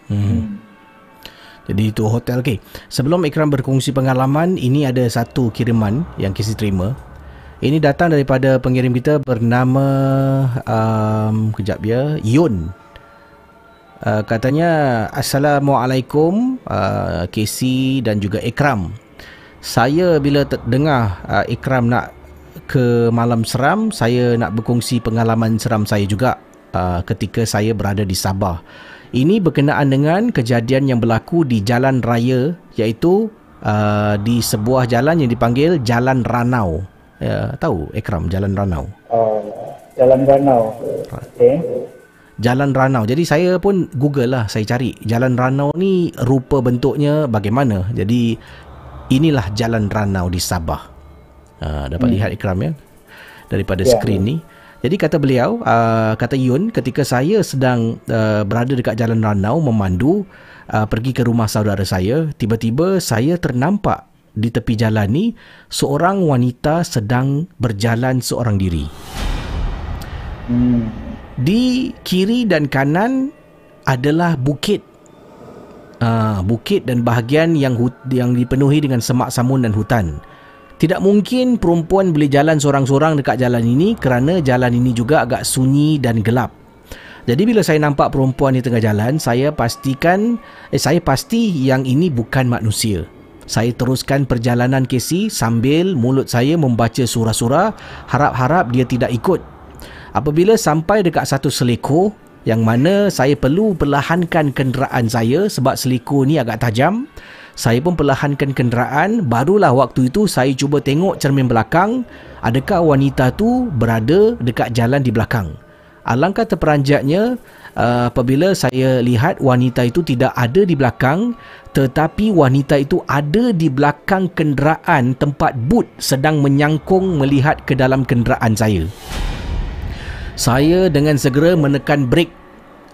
Hmm. Jadi itu hotel. Okey. Sebelum Ikram berkongsi pengalaman, ini ada satu kiriman yang Casey terima. Ini datang daripada pengirim kita bernama um, kejap ya, Yun. Uh, katanya Assalamualaikum uh, Casey dan juga Ikram. Saya bila ter- dengar uh, Ikram nak ke malam seram, saya nak berkongsi pengalaman seram saya juga uh, ketika saya berada di Sabah. Ini berkenaan dengan kejadian yang berlaku di jalan raya iaitu uh, di sebuah jalan yang dipanggil Jalan Ranau. Ya, tahu Ikram Jalan Ranau. Uh, Jalan Ranau. Okay. Jalan Ranau. Jadi saya pun Google lah, saya cari Jalan Ranau ni rupa bentuknya bagaimana. Jadi inilah Jalan Ranau di Sabah. Uh, dapat hmm. lihat Ikram ya daripada Ya. skrin ni. Jadi kata beliau, uh, kata Yun, ketika saya sedang uh, berada dekat Jalan Ranau memandu uh, pergi ke rumah saudara saya, tiba-tiba saya ternampak di tepi jalan ni seorang wanita sedang berjalan seorang diri. Hmm. Di kiri dan kanan adalah bukit. Uh, bukit dan bahagian yang hut, yang dipenuhi dengan semak samun dan hutan. Tidak mungkin perempuan boleh jalan seorang-seorang dekat jalan ini kerana jalan ini juga agak sunyi dan gelap. Jadi bila saya nampak perempuan di tengah jalan, saya pastikan eh saya pasti yang ini bukan manusia. Saya teruskan perjalanan Casey sambil mulut saya membaca surah-surah, harap-harap dia tidak ikut. Apabila sampai dekat satu selekor yang mana saya perlu perlahankan kenderaan saya sebab selekor ni agak tajam, saya pun perlahankan kenderaan, barulah waktu itu saya cuba tengok cermin belakang, adakah wanita tu berada dekat jalan di belakang. Alangkah terperanjatnya uh, apabila saya lihat wanita itu tidak ada di belakang tetapi wanita itu ada di belakang kenderaan tempat boot sedang menyangkung melihat ke dalam kenderaan saya. Saya dengan segera menekan brek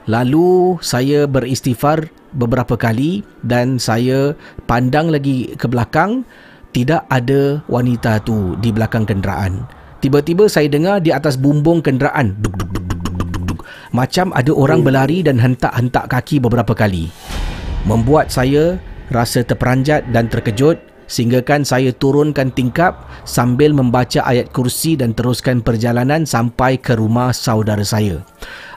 lalu saya beristighfar beberapa kali dan saya pandang lagi ke belakang tidak ada wanita tu di belakang kenderaan. Tiba-tiba saya dengar di atas bumbung kenderaan duk duk duk duk duk duk duk, duk. macam ada orang berlari dan hentak-hentak kaki beberapa kali. Membuat saya rasa terperanjat dan terkejut sehinggakan saya turunkan tingkap sambil membaca ayat kursi dan teruskan perjalanan sampai ke rumah saudara saya.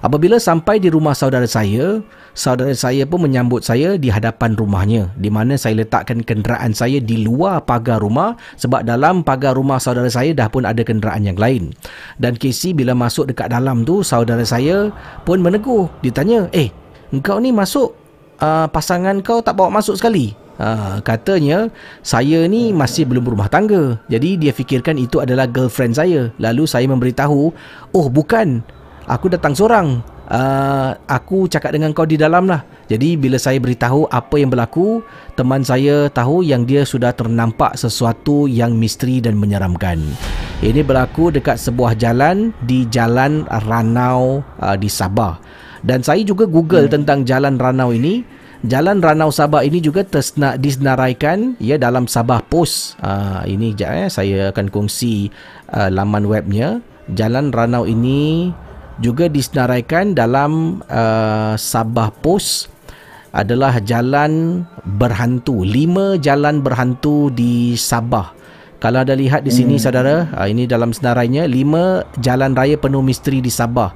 Apabila sampai di rumah saudara saya, saudara saya pun menyambut saya di hadapan rumahnya di mana saya letakkan kenderaan saya di luar pagar rumah sebab dalam pagar rumah saudara saya dah pun ada kenderaan yang lain. Dan Casey bila masuk dekat dalam tu saudara saya pun menegur. Dia tanya, "Eh, engkau ni masuk uh, pasangan kau tak bawa masuk sekali?" Ha, katanya saya ni masih belum berumah tangga. Jadi dia fikirkan itu adalah girlfriend saya. Lalu saya memberitahu, "Oh, bukan. Aku datang seorang. Uh, aku cakap dengan kau di dalam lah. Jadi bila saya beritahu apa yang berlaku, teman saya tahu yang dia sudah ternampak sesuatu yang misteri dan menyeramkan. Ini berlaku dekat sebuah jalan di Jalan Ranau uh, di Sabah. Dan saya juga Google hmm. tentang Jalan Ranau ini. Jalan Ranau Sabah ini juga tersna, disenaraikan ya dalam Sabah Post. Uh, ini eh, saya akan kongsi uh, laman webnya. Jalan Ranau ini juga disenaraikan dalam uh, Sabah Post adalah jalan berhantu. Lima jalan berhantu di Sabah. Kalau ada lihat di sini hmm. saudara, ini dalam senarainya lima jalan raya penuh misteri di Sabah.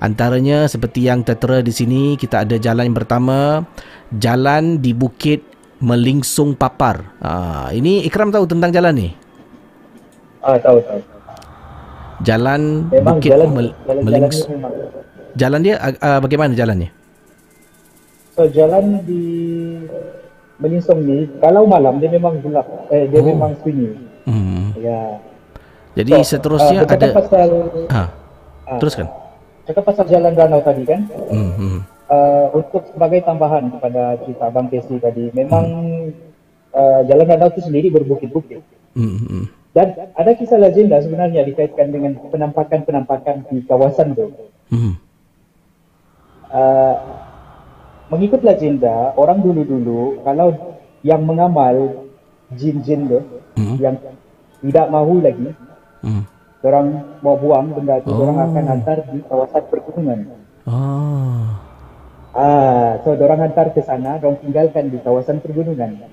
Antaranya seperti yang tertera di sini, kita ada jalan yang pertama, jalan di Bukit Melingsung Papar. Ha, ini Ikram tahu tentang jalan ni? Ah, tahu tahu. Jalan memang Bukit jalan, Mel- jalan, Melingsung. Jalan, jalan dia uh, bagaimana jalannya? So jalan di Melinsong ni kalau malam dia memang gelap eh dia oh. memang sunyi. Hmm. Ya. Jadi so, seterusnya uh, ada pasal ha. Uh, teruskan. Cakap pasal jalan danau tadi kan? Hmm. hmm. Uh, untuk sebagai tambahan kepada cerita Abang Kesi tadi memang hmm. uh, jalan danau itu sendiri berbukit-bukit. Hmm. Dan ada kisah legenda sebenarnya dikaitkan dengan penampakan-penampakan di kawasan itu. Hmm. Uh, mengikut legenda orang dulu-dulu kalau yang mengamal jin-jin tu hmm. yang tidak mahu lagi hmm. Orang mau buang benda tu oh. orang akan hantar di kawasan pergunungan oh. ah so orang hantar ke sana orang tinggalkan di kawasan pergunungan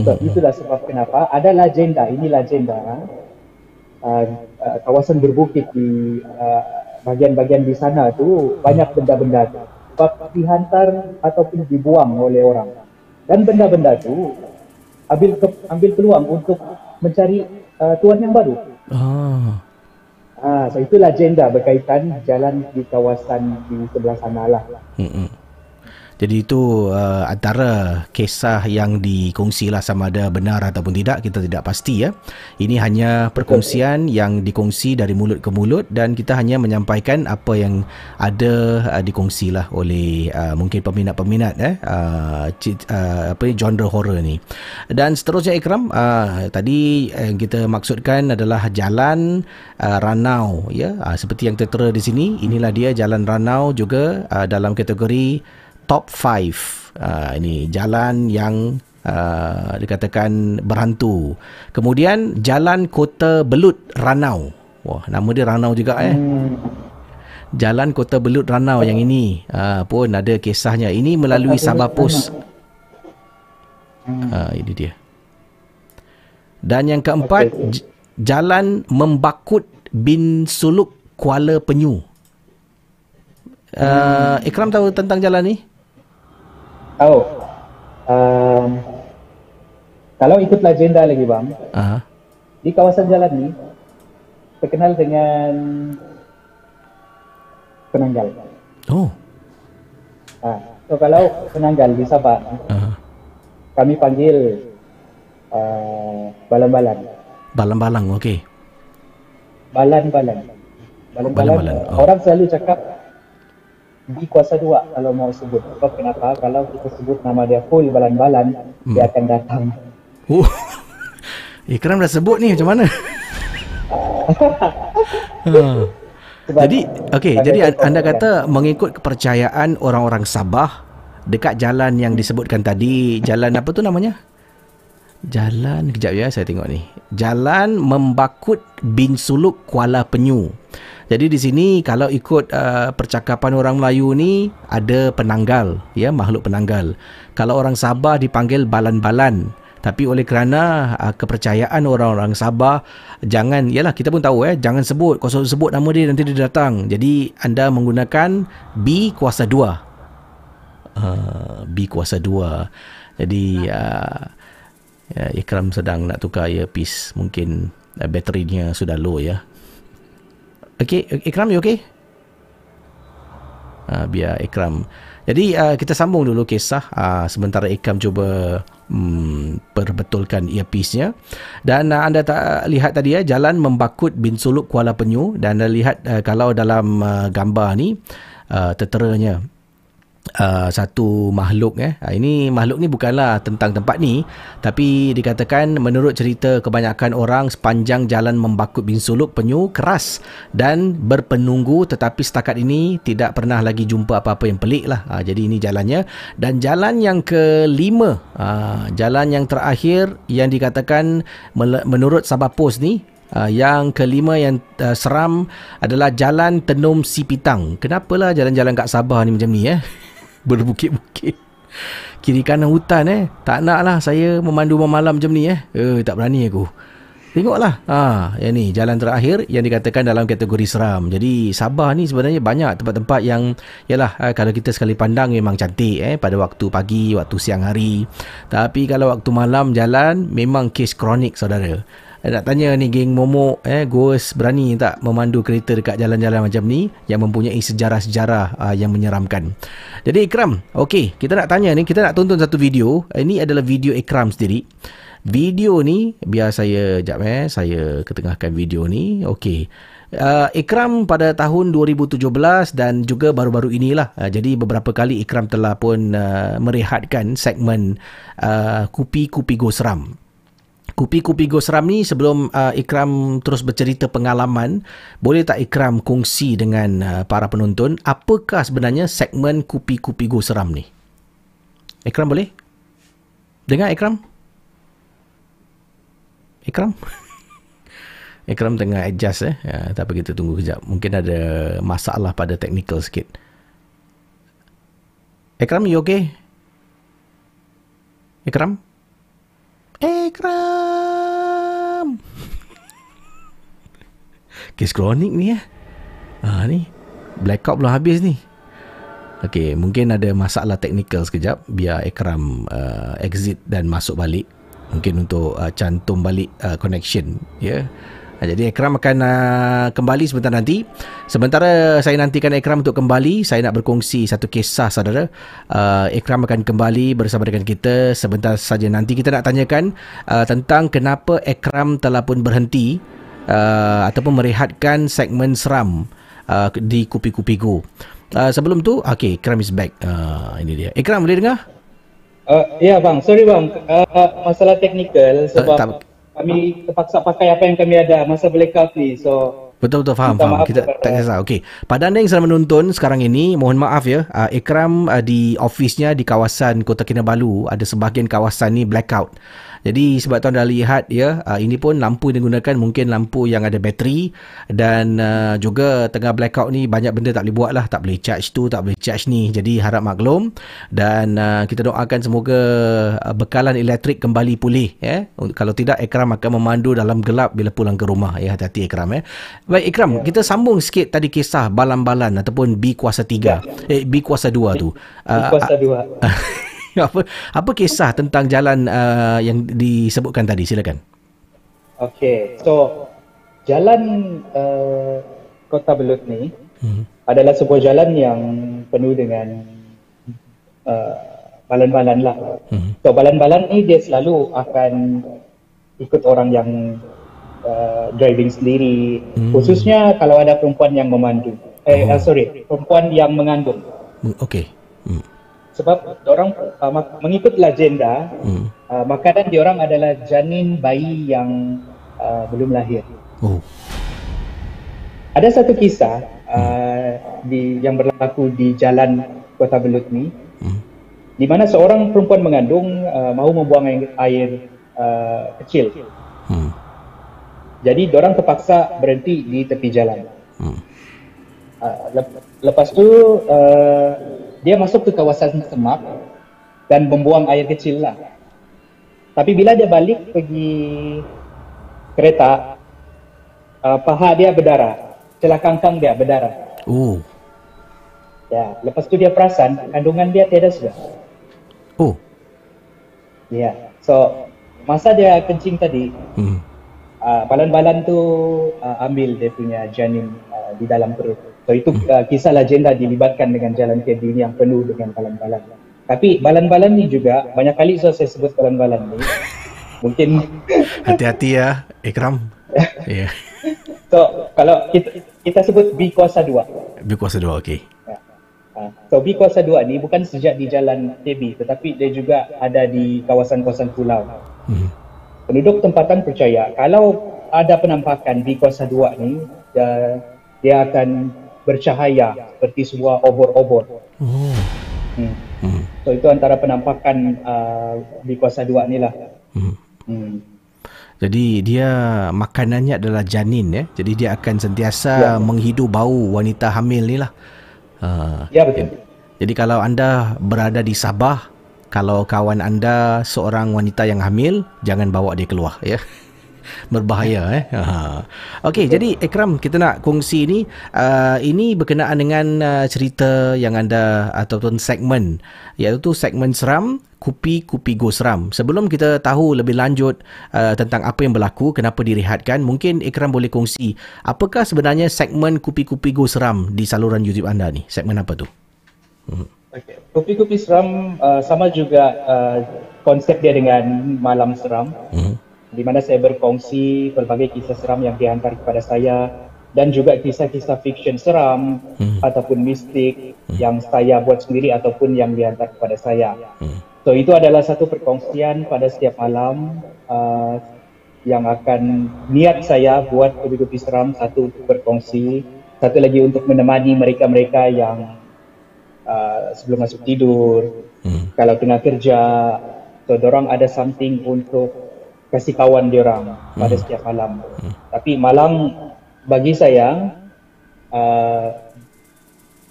so hmm. itulah sebab kenapa ada legenda ini legenda uh, uh, kawasan berbukit di uh, bagian-bagian di sana tu banyak benda-benda tu sebab dihantar ataupun dibuang oleh orang. Dan benda-benda itu ambil ke, ambil peluang untuk mencari uh, tuan yang baru. Ah. Ah, so itulah agenda berkaitan jalan di kawasan di sebelah sana lah. Hmm. Jadi itu uh, antara kisah yang dikongsilah sama ada benar ataupun tidak kita tidak pasti ya. Ini hanya perkongsian yang dikongsi dari mulut ke mulut dan kita hanya menyampaikan apa yang ada uh, dikongsilah oleh uh, mungkin peminat-peminat eh uh, uh, apa genre horror ni. Dan seterusnya Ikram uh, tadi yang kita maksudkan adalah jalan uh, Ranau ya uh, seperti yang tertera di sini inilah dia jalan Ranau juga uh, dalam kategori top 5 uh, ini jalan yang uh, dikatakan berhantu. Kemudian jalan kota belut ranau. Wah nama dia ranau juga eh? Jalan kota belut ranau yang ini. Uh, pun ada kisahnya. Ini melalui Sabah Post. Uh, ini dia. Dan yang keempat j- jalan membakut bin suluk Kuala Penyu. Uh, Ikram tahu tentang jalan ni tahu. Um, kalau ikut legenda lagi bang, uh-huh. di kawasan jalan ni terkenal dengan penanggal. Oh. Ah, so kalau penanggal di Sabah, uh-huh. kami panggil uh, balang-balang. Balang-balang, okey. Balang-balang. Balang-balang. Oh. Orang selalu cakap di kuasa dua kalau mau sebut. Sebab kenapa? Kalau kita sebut nama dia full balan-balan, hmm. dia akan datang. Oh. Ikram dah sebut ni macam mana? ha. Jadi, okey, jadi anda kata mengikut kepercayaan orang-orang Sabah dekat jalan yang disebutkan tadi, jalan apa tu namanya? Jalan, kejap ya saya tengok ni. Jalan Membakut bin Suluk Kuala Penyu. Jadi di sini kalau ikut uh, percakapan orang Melayu ni ada penanggal, ya makhluk penanggal. Kalau orang Sabah dipanggil balan-balan. Tapi oleh kerana uh, kepercayaan orang-orang Sabah jangan yalah kita pun tahu eh jangan sebut kau sebut nama dia nanti dia datang. Jadi anda menggunakan B kuasa 2. Uh, B kuasa 2. Jadi uh, ya, Ikram sedang nak tukar earpiece mungkin uh, baterinya sudah low ya. Okey, Ikram you okey? Uh, biar Ikram. Jadi uh, kita sambung dulu kisah uh, sementara Ikram cuba um, perbetulkan earpiece-nya. Dan uh, anda tak lihat tadi ya jalan membakut bin Suluk Kuala Penyu dan anda lihat uh, kalau dalam uh, gambar ni uh, terteranya uh, satu makhluk eh. Uh, ini makhluk ni bukanlah tentang tempat ni tapi dikatakan menurut cerita kebanyakan orang sepanjang jalan membakut bin suluk penyu keras dan berpenunggu tetapi setakat ini tidak pernah lagi jumpa apa-apa yang pelik lah. Uh, jadi ini jalannya dan jalan yang kelima uh, jalan yang terakhir yang dikatakan menurut Sabah Post ni Uh, yang kelima yang uh, seram adalah Jalan Tenum Sipitang. Kenapalah jalan-jalan kat Sabah ni macam ni eh? berbukit-bukit. Kiri kanan hutan eh. Tak nak lah saya memandu malam macam ni eh. Eh tak berani aku. Tengoklah. Ha, yang ni jalan terakhir yang dikatakan dalam kategori seram. Jadi Sabah ni sebenarnya banyak tempat-tempat yang yalah eh, kalau kita sekali pandang memang cantik eh pada waktu pagi waktu siang hari. Tapi kalau waktu malam jalan memang kes kronik saudara nak tanya ni geng momok eh ghost berani tak memandu kereta dekat jalan-jalan macam ni yang mempunyai sejarah-sejarah uh, yang menyeramkan. Jadi Ikram, okey, kita nak tanya ni, kita nak tonton satu video. Ini adalah video Ikram sendiri. Video ni biar saya jap eh, saya ketengahkan video ni. Okey. Uh, Ikram pada tahun 2017 dan juga baru-baru inilah. Uh, jadi beberapa kali Ikram telah pun uh, merehatkan segmen uh, Kupi-Kupi Gosram. Kupi-kupi Go Seram ni sebelum uh, Ikram terus bercerita pengalaman, boleh tak Ikram kongsi dengan uh, para penonton apakah sebenarnya segmen Kupi-kupi Go Seram ni? Ikram boleh? Dengar Ikram? Ikram? Ikram tengah adjust eh. Ya, tak apa kita tunggu kejap. Mungkin ada masalah pada technical sikit. Ikram, you okay? Ikram? Ekram. Kes kronik ni eh. Ha ni. Blackout belum habis ni. Okey, mungkin ada masalah teknikal sekejap biar Ekram uh, exit dan masuk balik. Mungkin untuk uh, cantum balik uh, connection, ya. Yeah. Ha, jadi Ekram akan uh, kembali sebentar nanti. Sementara saya nantikan Ekram untuk kembali, saya nak berkongsi satu kisah saudara. Uh, Ekram akan kembali bersama dengan kita sebentar saja nanti. Kita nak tanyakan uh, tentang kenapa Ekram telah pun berhenti uh, ataupun merehatkan segmen seram uh, di Kupi-Kupi Go. Uh, sebelum tu, okay, Ekram is back. Uh, ini dia. Ekram boleh dengar? Uh, ya bang, sorry bang. Uh, masalah teknikal sebab... Uh, tak, kami terpaksa pakai apa yang kami ada masa blackout ni. So Betul-betul faham, faham. Kita tak kisah. Okey. Pada anda yang sedang menonton sekarang ini, mohon maaf ya. Uh, Ikram uh, di ofisnya di kawasan Kota Kinabalu, ada sebahagian kawasan ni blackout. Jadi sebab tuan dah lihat ya, uh, ini pun lampu yang digunakan mungkin lampu yang ada bateri dan uh, juga tengah blackout ni banyak benda tak boleh buat lah. Tak boleh charge tu, tak boleh charge ni. Jadi harap maklum dan uh, kita doakan semoga uh, bekalan elektrik kembali pulih. Ya. Kalau tidak, Ikram akan memandu dalam gelap bila pulang ke rumah. Ya, hati-hati Ikram. Ya. Baik Ikram, ya. kita sambung sikit tadi kisah balan-balan ataupun B kuasa 3. Ya. Eh, B kuasa 2 tu. B kuasa 2. Apa apa kisah tentang jalan uh, yang disebutkan tadi silakan okey so jalan uh, kota belut ni hmm. adalah sebuah jalan yang penuh dengan uh, balan-balan lah hmm. so balan-balan ni dia selalu akan ikut orang yang uh, driving sendiri hmm. khususnya kalau ada perempuan yang memandu eh oh. uh, sorry perempuan yang mengandung okey hmm sebab orang uh, mengikut legenda hmm. uh, makanan diorang adalah janin bayi yang uh, belum lahir. Oh. Ada satu kisah uh, hmm. di yang berlaku di jalan Kota Belut ni. Hmm. Di mana seorang perempuan mengandung uh, mahu membuang air, air uh, kecil. Hmm. Jadi diorang terpaksa berhenti di tepi jalan. Hmm. Uh, lepas tu uh, dia masuk ke kawasan semak dan membuang air kecil lah. Tapi bila dia balik pergi kereta, uh, paha dia berdarah. Celah kangkang dia berdarah. Oh. Ya, lepas tu dia perasan kandungan dia tiada sudah. Oh. Ya, so masa dia kencing tadi, hmm. uh, balan-balan tu uh, ambil dia punya janin uh, di dalam perut. So itu hmm. uh, kisah legenda dilibatkan dengan jalan Kedi yang penuh dengan balan-balan. Tapi balan-balan ni juga banyak kali so saya sebut balan-balan ni. Mungkin hati-hati ya Ikram. Ya. yeah. So kalau kita kita sebut B kuasa 2. B kuasa 2 okey. Ya. Uh, so B kuasa 2 ni bukan sejak di jalan KB tetapi dia juga ada di kawasan-kawasan pulau. Hmm. Penduduk tempatan percaya kalau ada penampakan B kuasa 2 ni dia, dia akan bercahaya seperti sebuah obor-obor. Oh. Hmm. Hmm. So itu antara penampakan uh, B kuasa 2 ni lah. Hmm. Hmm. Jadi dia makanannya adalah janin ya. Jadi dia akan sentiasa ya. menghidu bau wanita hamil ni lah. Uh, ya betul. Jadi kalau anda berada di Sabah, kalau kawan anda seorang wanita yang hamil, jangan bawa dia keluar ya. Berbahaya eh. Ha. Okey, jadi Ikram kita nak kongsi ni uh, ini berkenaan dengan uh, cerita yang anda ataupun segmen iaitu segmen seram Kupi-Kupi Go Seram. Sebelum kita tahu lebih lanjut uh, tentang apa yang berlaku, kenapa direhatkan, mungkin Ikram boleh kongsi apakah sebenarnya segmen Kupi-Kupi Go Seram di saluran YouTube anda ni? Segmen apa tu? Hmm. Okay. Kupi-Kupi Seram uh, sama juga uh, konsep dia dengan Malam Seram. Hmm. Di mana saya berkongsi pelbagai kisah seram yang dihantar kepada saya dan juga kisah-kisah fiksyen seram hmm. ataupun mistik hmm. yang saya buat sendiri ataupun yang dihantar kepada saya. Hmm. So itu adalah satu perkongsian pada setiap malam uh, yang akan niat saya buat kopi-kopi seram satu untuk berkongsi, satu lagi untuk menemani mereka-mereka yang uh, sebelum masuk tidur, hmm. kalau tengah kerja, so dorang ada something untuk kasih kawan diorang hmm. pada setiap malam. Hmm. Tapi malam bagi saya uh,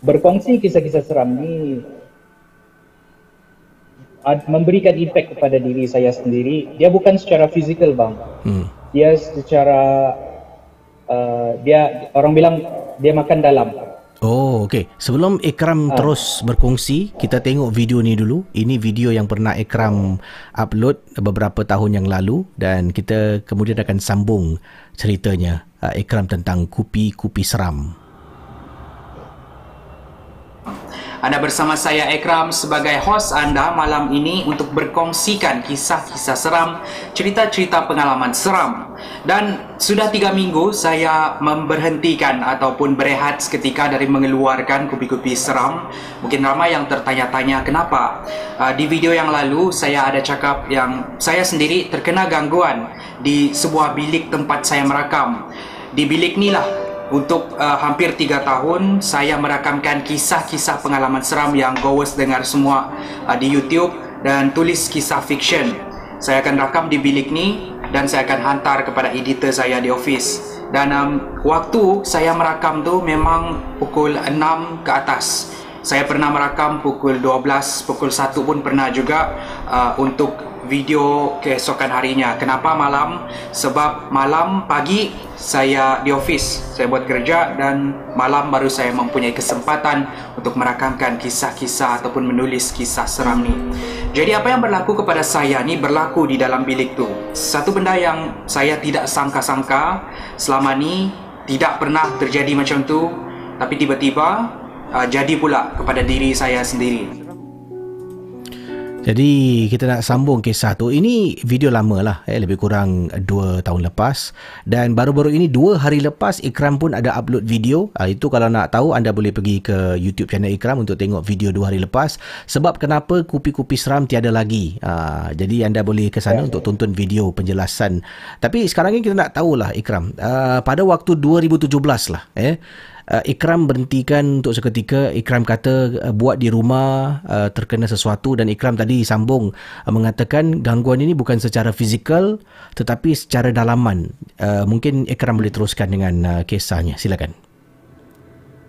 berkongsi kisah-kisah seram ni memberikan impact kepada diri saya sendiri dia bukan secara fizikal bang hmm. dia secara uh, dia orang bilang dia makan dalam Oh, okey. Sebelum Ikram uh. terus berkongsi, kita tengok video ni dulu. Ini video yang pernah Ikram upload beberapa tahun yang lalu dan kita kemudian akan sambung ceritanya uh, Ikram tentang kupi-kupi seram. Anda bersama saya Ekram sebagai host anda malam ini untuk berkongsikan kisah-kisah seram, cerita-cerita pengalaman seram. Dan sudah tiga minggu saya memberhentikan ataupun berehat seketika dari mengeluarkan kupi-kupi seram. Mungkin ramai yang tertanya-tanya kenapa. Uh, di video yang lalu saya ada cakap yang saya sendiri terkena gangguan di sebuah bilik tempat saya merakam. Di bilik ni lah untuk uh, hampir 3 tahun saya merakamkan kisah-kisah pengalaman seram yang gowes dengar semua uh, di YouTube dan tulis kisah fiction. Saya akan rakam di bilik ni dan saya akan hantar kepada editor saya di office. Dan um, waktu saya merakam tu memang pukul 6 ke atas. Saya pernah merakam pukul 12, pukul 1 pun pernah juga uh, untuk video keesokan harinya. Kenapa malam? Sebab malam pagi saya di office, saya buat kerja dan malam baru saya mempunyai kesempatan untuk merakamkan kisah-kisah ataupun menulis kisah seram ni. Jadi apa yang berlaku kepada saya ni berlaku di dalam bilik tu. Satu benda yang saya tidak sangka-sangka selama ni tidak pernah terjadi macam tu tapi tiba-tiba uh, jadi pula kepada diri saya sendiri. Jadi kita nak sambung kisah tu. Ini video lama lah. Eh, lebih kurang 2 tahun lepas. Dan baru-baru ini 2 hari lepas Ikram pun ada upload video. Uh, itu kalau nak tahu anda boleh pergi ke YouTube channel Ikram untuk tengok video 2 hari lepas. Sebab kenapa kupi-kupi seram tiada lagi. Uh, jadi anda boleh ke sana untuk tonton video penjelasan. Tapi sekarang ni kita nak tahulah Ikram. Uh, pada waktu 2017 lah. Eh, uh, Ikram berhentikan untuk seketika. Ikram kata uh, buat di rumah uh, terkena sesuatu. Dan Ikram tadi sambung uh, mengatakan gangguan ini bukan secara fizikal tetapi secara dalaman. Uh, mungkin Ikram boleh teruskan dengan uh, kisahnya. Silakan.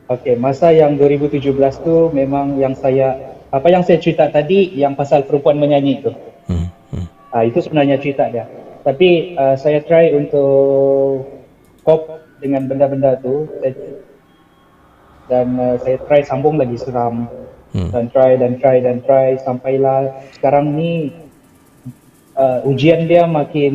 Okey masa yang 2017 tu memang yang saya apa yang saya cerita tadi yang pasal perempuan menyanyi tu. Hmm. Hmm. Uh, itu sebenarnya cerita dia. Tapi uh, saya try untuk cope dengan benda-benda tu. Saya dan uh, saya try sambung lagi seram hmm. dan try dan try dan try sampailah sekarang ni uh, ujian dia makin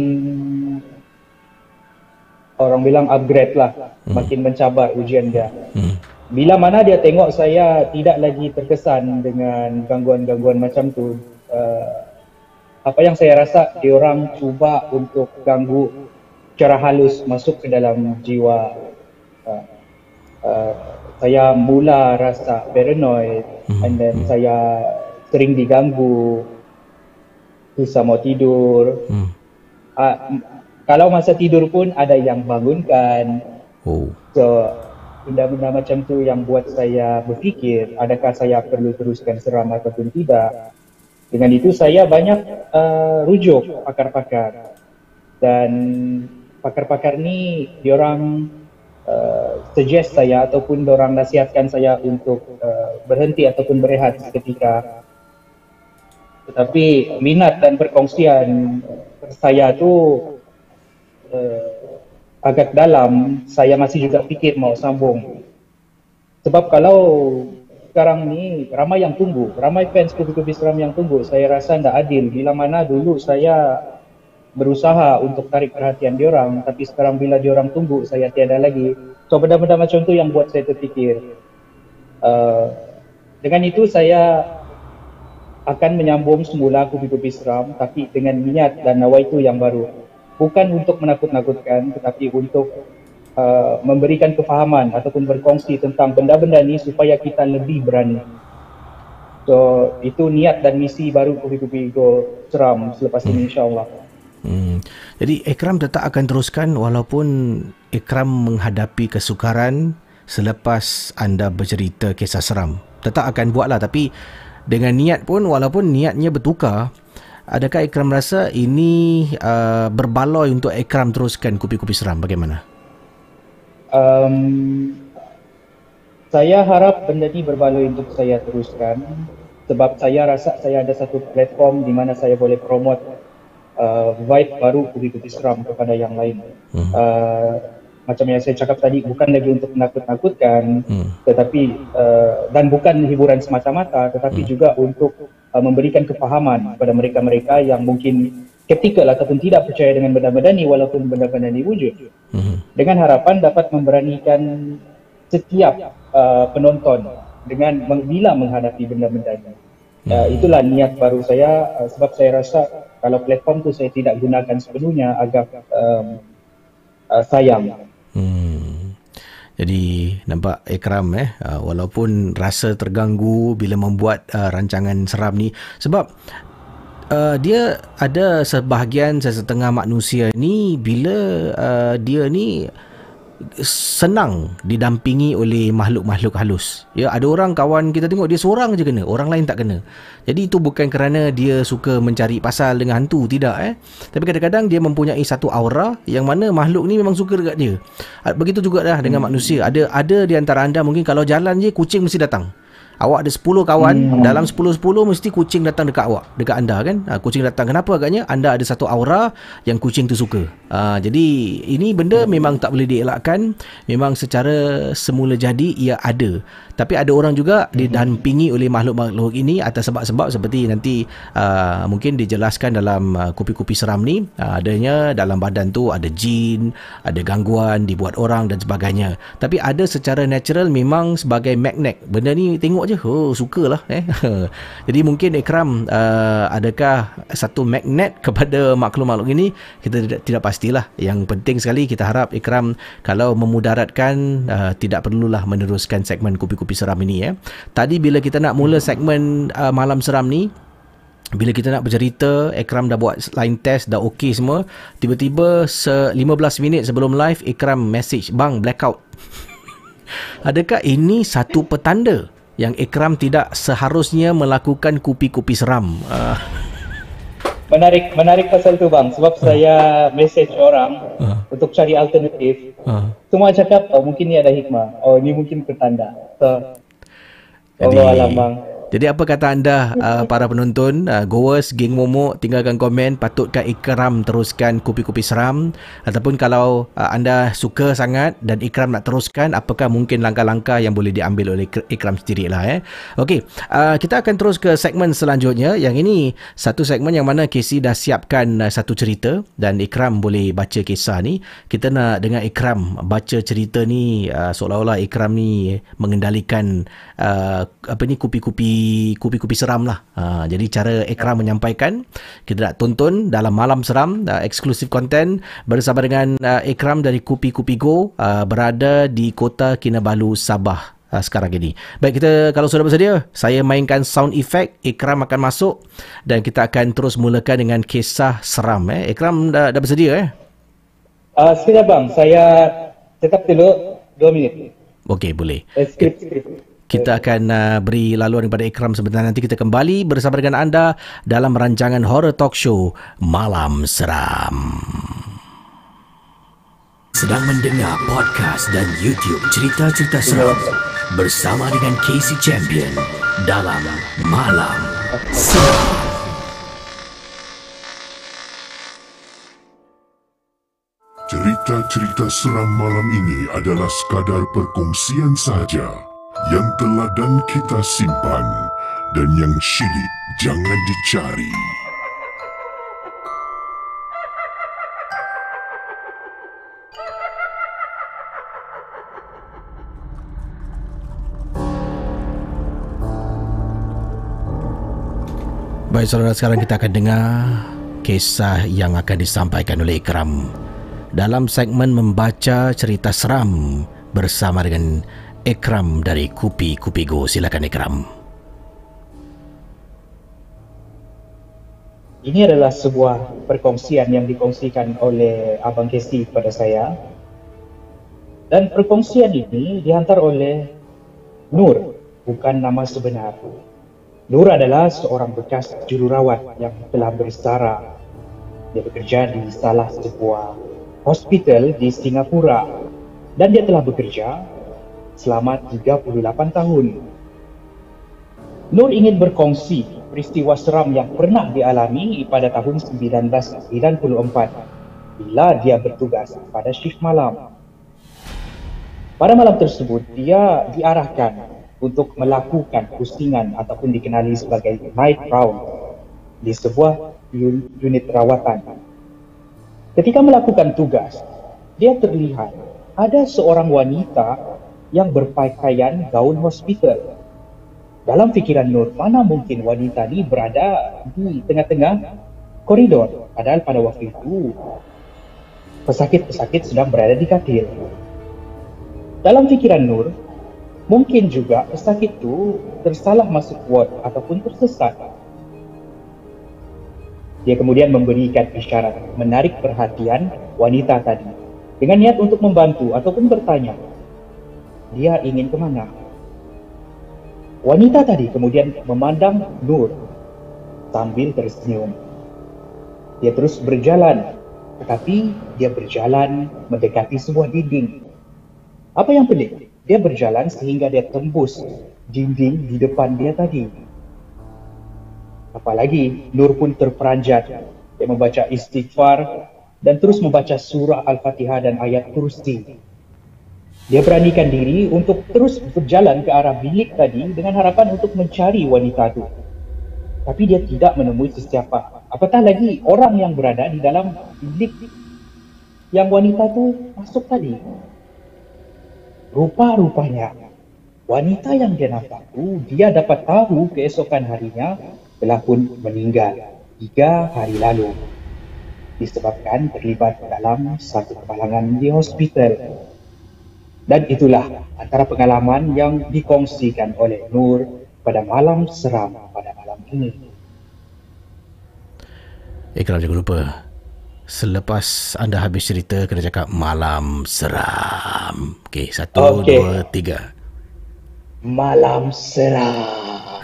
orang bilang upgrade lah hmm. makin mencabar ujian dia hmm. bila mana dia tengok saya tidak lagi terkesan dengan gangguan-gangguan macam tu uh, apa yang saya rasa diorang cuba untuk ganggu secara halus masuk ke dalam jiwa uh, uh, saya mula rasa paranoid Hmm, and then saya sering diganggu susah mau tidur. Hmm. uh, kalau masa tidur pun ada yang bangunkan. Oh. so benda-benda macam tu yang buat saya berfikir adakah saya perlu teruskan seram ataupun tidak. Dengan itu saya banyak uh, rujuk pakar-pakar. Dan pakar-pakar ni diorang uh, suggest saya ataupun diorang nasihatkan saya untuk uh, berhenti ataupun berehat seketika tetapi minat dan perkongsian saya tu uh, agak dalam. Saya masih juga fikir mau sambung. Sebab kalau sekarang ni ramai yang tunggu ramai fans Kubi-Kubi Seram yang tunggu saya rasa tidak adil. Bila mana dulu saya berusaha untuk tarik perhatian diorang tapi sekarang bila diorang tunggu saya tiada lagi. So benda-benda macam tu yang buat saya terfikir. Uh, dengan itu saya akan menyambung semula kupi-kupi seram tapi dengan niat dan nawaitu yang baru. Bukan untuk menakut-nakutkan tetapi untuk uh, memberikan kefahaman ataupun berkongsi tentang benda-benda ni supaya kita lebih berani. So itu niat dan misi baru kupi-kupi go seram selepas ini insyaAllah Hmm. Jadi Ikram tetap akan teruskan walaupun Ikram menghadapi kesukaran selepas anda bercerita kisah seram. Tetap akan buatlah tapi dengan niat pun walaupun niatnya bertukar adakah Ikram rasa ini uh, berbaloi untuk Ikram teruskan kupi-kupi seram bagaimana? Um, saya harap benda ni berbaloi untuk saya teruskan sebab saya rasa saya ada satu platform di mana saya boleh promote uh, vibe baru Kubi-Kubi Seram kepada yang lain. Hmm. Uh, macam yang saya cakap tadi bukan lagi untuk menakut-nakutkan Hmm. tetapi uh, dan bukan hiburan semata-mata tetapi juga untuk uh, memberikan kefahaman kepada mereka-mereka yang mungkin skeptikal ataupun tidak percaya dengan benda-benda ni walaupun benda-benda ni wujud Hmm. dengan harapan dapat memberanikan setiap uh, penonton dengan bila menghadapi benda-benda ini. Uh, itulah niat baru saya uh, sebab saya rasa kalau platform tu saya tidak gunakan sepenuhnya agak um, uh, sayang. Hmm. Jadi nampak Ikram eh uh, walaupun rasa terganggu bila membuat uh, rancangan seram ni sebab uh, dia ada sebahagian sesetengah manusia ni bila uh, dia ni senang didampingi oleh makhluk-makhluk halus. Ya, ada orang kawan kita tengok dia seorang je kena, orang lain tak kena. Jadi itu bukan kerana dia suka mencari pasal dengan hantu, tidak eh. Tapi kadang-kadang dia mempunyai satu aura yang mana makhluk ni memang suka dekat dia. Begitu juga dah dengan manusia. Ada ada di antara anda mungkin kalau jalan je kucing mesti datang. Awak ada 10 kawan, hmm. dalam 10-10 mesti kucing datang dekat awak, dekat anda kan. Ha, kucing datang. Kenapa agaknya? Anda ada satu aura yang kucing tu suka. Ha, jadi ini benda memang tak boleh dielakkan. Memang secara semula jadi ia ada. Tapi ada orang juga didampingi oleh makhluk-makhluk ini atas sebab-sebab seperti nanti uh, mungkin dijelaskan dalam uh, kupi-kupi seram ni. Uh, adanya dalam badan tu ada jin, ada gangguan dibuat orang dan sebagainya. Tapi ada secara natural memang sebagai magnet. Benda ni tengok je, oh sukalah eh. Jadi mungkin Ikram uh, adakah satu magnet kepada makhluk-makhluk ini kita tidak, tidak pastilah. Yang penting sekali kita harap Ikram kalau memudaratkan uh, tidak perlulah meneruskan segmen kupi-kupi seram ini eh. Tadi bila kita nak mula segmen uh, malam seram ni bila kita nak bercerita Ikram dah buat line test dah okey semua tiba-tiba se 15 minit sebelum live Ikram message bang blackout adakah ini satu petanda yang Ikram tidak seharusnya melakukan kupi-kupi seram uh, Menarik menarik pasal tu bang sebab saya message orang Ah. untuk cari alternatif. uh. Semua cakap oh mungkin ni ada hikmah. Oh ni mungkin pertanda. So Jadi- Allah alam bang. Jadi apa kata anda uh, para penonton, uh, goers, geng momok, tinggalkan komen patutkah Ikram teruskan kupi-kupi seram ataupun kalau uh, anda suka sangat dan Ikram nak teruskan apakah mungkin langkah-langkah yang boleh diambil oleh Ik- Ikram sendiri lah eh. Okey, uh, kita akan terus ke segmen selanjutnya. Yang ini satu segmen yang mana Casey dah siapkan uh, satu cerita dan Ikram boleh baca kisah ni. Kita nak dengar Ikram baca cerita ni uh, seolah-olah Ikram ni mengendalikan uh, apa ni kupi-kupi kupi-kupi seram lah. Uh, jadi cara Ikram menyampaikan kita nak tonton dalam malam seram uh, eksklusif konten bersama dengan uh, Ikram dari Kupi Kupi Go uh, berada di kota Kinabalu Sabah uh, sekarang ini. Baik kita kalau sudah bersedia, saya mainkan sound effect, Ikram akan masuk dan kita akan terus mulakan dengan kisah seram eh. Ikram dah, dah bersedia eh? Uh, sekejap bang, saya tetap dulu 2 minit. Okey, boleh. Eh, skrip, skrip. Kita akan uh, beri laluan kepada Ikram sebentar nanti kita kembali bersama dengan anda dalam rancangan horror talk show Malam Seram. Sedang mendengar podcast dan YouTube cerita-cerita seram bersama dengan Casey Champion dalam Malam Seram. Cerita-cerita seram malam ini adalah sekadar perkongsian sahaja yang telah dan kita simpan dan yang syilid jangan dicari. Baik saudara sekarang kita akan dengar kisah yang akan disampaikan oleh Ikram dalam segmen membaca cerita seram bersama dengan Ikram dari Kupi Kupi Go. Silakan Ikram. Ini adalah sebuah perkongsian yang dikongsikan oleh Abang Kesi kepada saya. Dan perkongsian ini dihantar oleh Nur, bukan nama sebenar. Nur adalah seorang bekas jururawat yang telah bersara. Dia bekerja di salah sebuah hospital di Singapura dan dia telah bekerja selama 38 tahun. Nur ingin berkongsi peristiwa seram yang pernah dialami pada tahun 1994 bila dia bertugas pada shift malam. Pada malam tersebut, dia diarahkan untuk melakukan pusingan ataupun dikenali sebagai night round di sebuah unit rawatan. Ketika melakukan tugas, dia terlihat ada seorang wanita yang berpakaian gaun hospital. Dalam fikiran Nur, mana mungkin wanita ini berada di tengah-tengah koridor. Padahal pada waktu itu, pesakit-pesakit sedang berada di katil. Dalam fikiran Nur, mungkin juga pesakit itu tersalah masuk ward ataupun tersesat. Dia kemudian memberikan isyarat menarik perhatian wanita tadi dengan niat untuk membantu ataupun bertanya. Dia ingin ke mana? Wanita tadi kemudian memandang Nur sambil tersenyum. Dia terus berjalan, tetapi dia berjalan mendekati sebuah dinding. Apa yang pelik? Dia berjalan sehingga dia tembus dinding di depan dia tadi. Apalagi Nur pun terperanjat. Dia membaca istighfar dan terus membaca surah Al-Fatihah dan ayat kursi. Dia beranikan diri untuk terus berjalan ke arah bilik tadi dengan harapan untuk mencari wanita itu. Tapi dia tidak menemui sesiapa. Apatah lagi orang yang berada di dalam bilik yang wanita itu masuk tadi. Rupa-rupanya wanita yang dia nampak itu dia dapat tahu keesokan harinya telah pun meninggal tiga hari lalu disebabkan terlibat dalam satu kemalangan di hospital. Dan itulah antara pengalaman yang dikongsikan oleh Nur pada malam seram pada malam ini. Eh, kalau jangan lupa. Selepas anda habis cerita, kena cakap malam seram. Okey, satu, okay. dua, tiga. Malam seram.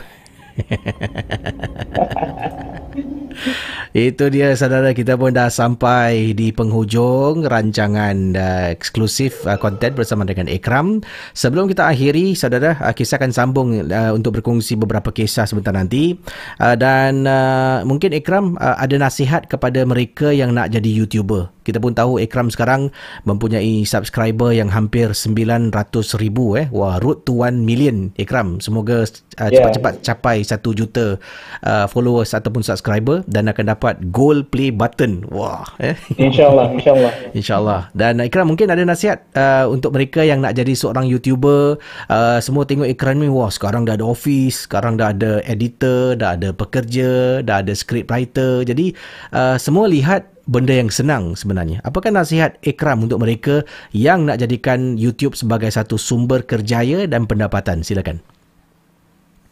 Itu dia saudara kita pun dah sampai di penghujung rancangan uh, eksklusif uh, konten bersama dengan Ikram. Sebelum kita akhiri saudara, uh, kisah akan sambung uh, untuk berkongsi beberapa kisah sebentar nanti. Uh, dan uh, mungkin Ikram uh, ada nasihat kepada mereka yang nak jadi YouTuber. Kita pun tahu Ikram sekarang mempunyai subscriber yang hampir 900 ribu eh. Wah, root to 1 million Ikram. Semoga uh, cepat-cepat capai 1 juta uh, followers ataupun subscriber dan akan dapat gold play button. Wah, eh. Insyaallah, insyaallah. insyaallah. Dan Ikram mungkin ada nasihat uh, untuk mereka yang nak jadi seorang YouTuber, uh, semua tengok Ikram ni wah sekarang dah ada office, sekarang dah ada editor, dah ada pekerja, dah ada script writer. Jadi uh, semua lihat benda yang senang sebenarnya. Apakah nasihat Ikram untuk mereka yang nak jadikan YouTube sebagai satu sumber kerjaya dan pendapatan? Silakan.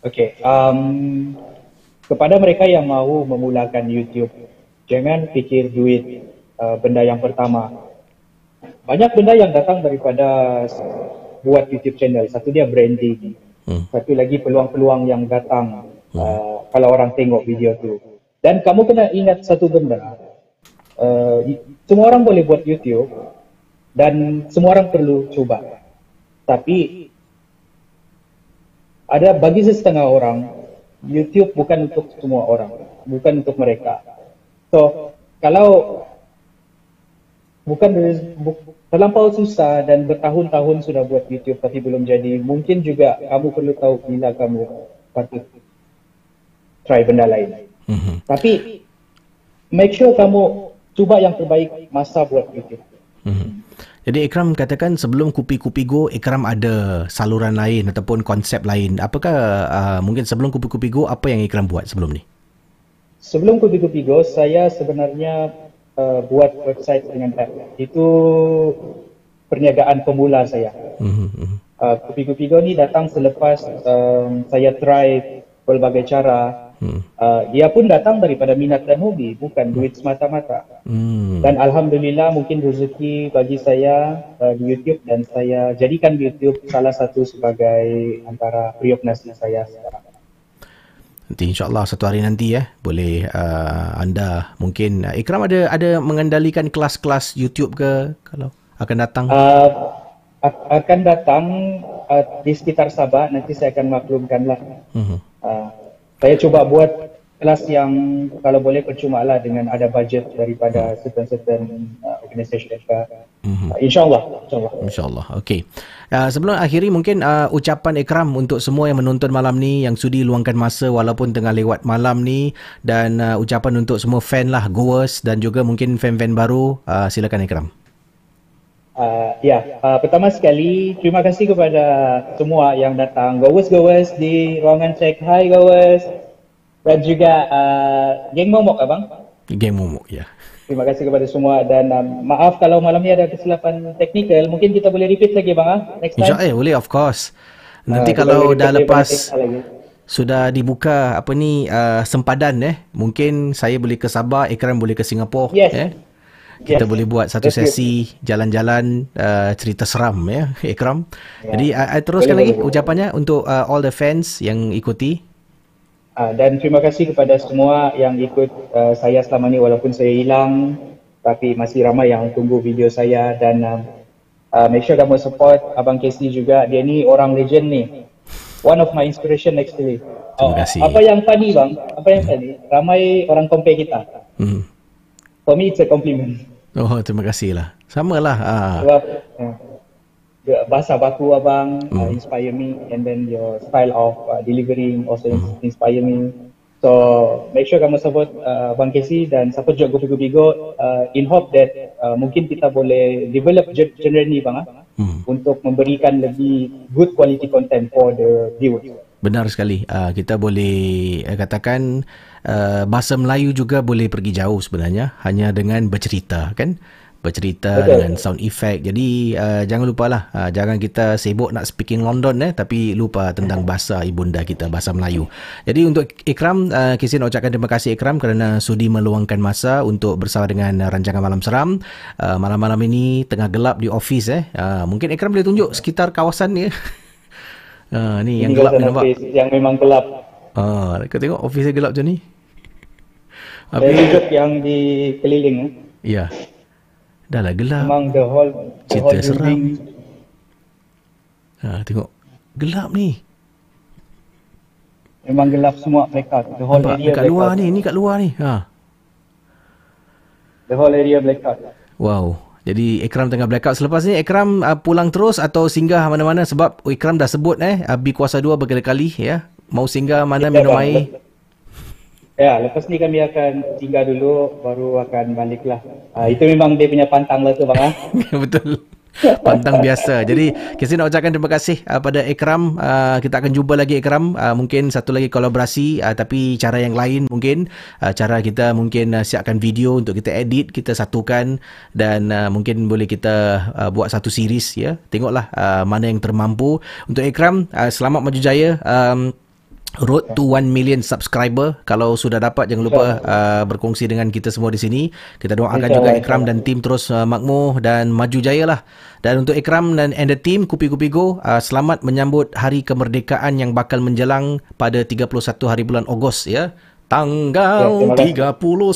Okay. Um, kepada mereka yang mahu memulakan YouTube, jangan fikir duit uh, benda yang pertama. Banyak benda yang datang daripada buat YouTube channel. Satu dia branding. Hmm. Satu lagi peluang-peluang yang datang hmm. uh, kalau orang tengok video tu. Dan kamu kena ingat satu benda. Uh, semua orang boleh buat YouTube dan semua orang perlu cuba. Tapi ada bagi setengah orang YouTube bukan untuk semua orang, bukan untuk mereka. So kalau bukan bu, terlampau susah dan bertahun-tahun sudah buat YouTube tapi belum jadi, mungkin juga kamu perlu tahu bila kamu patut try benda lain. Mm-hmm. Tapi make sure kamu cuba yang terbaik masa buat YouTube. Mm-hmm. Jadi Ikram katakan sebelum Kupi-Kupi Go, Ikram ada saluran lain ataupun konsep lain. Apakah uh, mungkin sebelum Kupi-Kupi Go, apa yang Ikram buat sebelum ni? Sebelum Kupi-Kupi Go, saya sebenarnya uh, buat website dengan app. Itu perniagaan pemula saya. Mm-hmm. Uh, Kupi-Kupi Go ni datang selepas um, saya try berbagai cara Hmm. Uh, dia pun datang daripada minat dan hobi, bukan duit semata-mata. Hmm. Dan Alhamdulillah mungkin rezeki bagi saya uh, di YouTube dan saya jadikan YouTube salah satu sebagai antara nasi saya sekarang. Nanti insyaAllah satu hari nanti ya boleh uh, anda mungkin uh, Ikram ada ada mengendalikan kelas-kelas YouTube ke kalau akan datang? Uh, akan datang uh, di sekitar Sabah nanti saya akan maklumkanlah. Uh-huh. Uh, saya cuba buat kelas yang kalau boleh percuma lah dengan ada budget daripada certain-certain uh, organisasi mm-hmm. uh, InsyaAllah InsyaAllah. InsyaAllah. Okay uh, Sebelum akhiri mungkin uh, ucapan Ikram untuk semua yang menonton malam ni Yang sudi luangkan masa walaupun tengah lewat malam ni Dan uh, ucapan untuk semua fan lah Goers dan juga mungkin fan-fan baru. Uh, Silakan Ikram Uh, ya, uh, pertama sekali terima kasih kepada semua yang datang. Gowes-gowes di ruangan cek. Hai gowes. Dan juga uh, geng momok abang. Geng momok, ya. Terima kasih kepada semua dan um, maaf kalau malam ni ada kesilapan teknikal. Mungkin kita boleh repeat lagi bang ah. Next time. InsyaAllah boleh of course. Nanti uh, kalau dah lepas sudah dibuka apa ni uh, sempadan eh mungkin saya boleh ke Sabah Ikram boleh ke Singapura yes. eh kita yes. boleh buat satu sesi jalan-jalan uh, cerita seram ya Ikram. Ya. Jadi I, I teruskan boleh, lagi boleh. ucapannya untuk uh, all the fans yang ikuti. Uh, dan terima kasih kepada semua yang ikut uh, saya selama ni walaupun saya hilang tapi masih ramai yang tunggu video saya dan uh, uh, make sure kamu support Abang Casey juga. Dia ni orang legend ni. One of my inspiration actually. Terima kasih. apa yang funny bang? Apa yang funny? Ramai orang compare kita. Hmm. For me, it's a compliment. Oh, terima kasih lah. Sama lah. Ah. Sebab, uh, bahasa baku abang mm. uh, inspire me and then your style of uh, delivering also mm. inspire me. So, make sure kamu support uh, Abang Casey dan support juga Gopi Gopi Go uh, in hope that uh, mungkin kita boleh develop genre ni bang ah, mm. untuk memberikan lebih good quality content for the viewers. Benar sekali. Uh, kita boleh uh, katakan uh, bahasa Melayu juga boleh pergi jauh sebenarnya hanya dengan bercerita kan? Bercerita Betul. dengan sound effect. Jadi uh, jangan lupalah uh, jangan kita sibuk nak speaking London eh tapi lupa tentang bahasa ibunda kita bahasa Melayu. Jadi untuk Ikram uh, Kisi nak ucapkan terima kasih Ikram kerana sudi meluangkan masa untuk bersama dengan rancangan Malam Seram. Uh, malam-malam ini tengah gelap di office eh. Uh, mungkin Ikram boleh tunjuk sekitar kawasan ni. Ha, ni yang gelap ni nampak. Yang memang gelap. Ha, kau tengok office gelap macam ni. Habis duduk yang di keliling. Eh. Ya. Dah lah gelap. Memang the whole, the Cerita whole seram. Ha, tengok. Gelap ni. Memang gelap semua blackout. The whole Nampak, area kat luar ni. Ni kat luar ni. Ha. The whole area blackout. Wow. Jadi Ikram tengah blackout. Selepas ni Ikram uh, pulang terus atau singgah mana-mana sebab Ikram dah sebut eh Abi kuasa dua berkali-kali ya. Mau singgah mana minum air. Ya, lepas ni kami akan singgah dulu baru akan balik lah. Uh, itu memang dia punya pantang lah tu bang. Ah. Betul. Pantang biasa. Jadi kita nak ucapkan terima kasih uh, pada Ikram. Uh, kita akan jumpa lagi Ikram. Uh, mungkin satu lagi kolaborasi uh, tapi cara yang lain mungkin. Uh, cara kita mungkin uh, siapkan video untuk kita edit, kita satukan dan uh, mungkin boleh kita uh, buat satu series ya. Tengoklah uh, mana yang termampu. Untuk Ikram, uh, selamat maju jaya. Um, Road to 1 million subscriber. Kalau sudah dapat Jangan lupa uh, Berkongsi dengan kita semua di sini. Kita doakan juga Ikram dan tim Terus uh, makmur Dan maju jaya lah. Dan untuk Ikram dan and the team Kupi-Kupi Go uh, Selamat menyambut Hari Kemerdekaan Yang bakal menjelang Pada 31 hari bulan Ogos ya. Tanggal ya, 31 oh.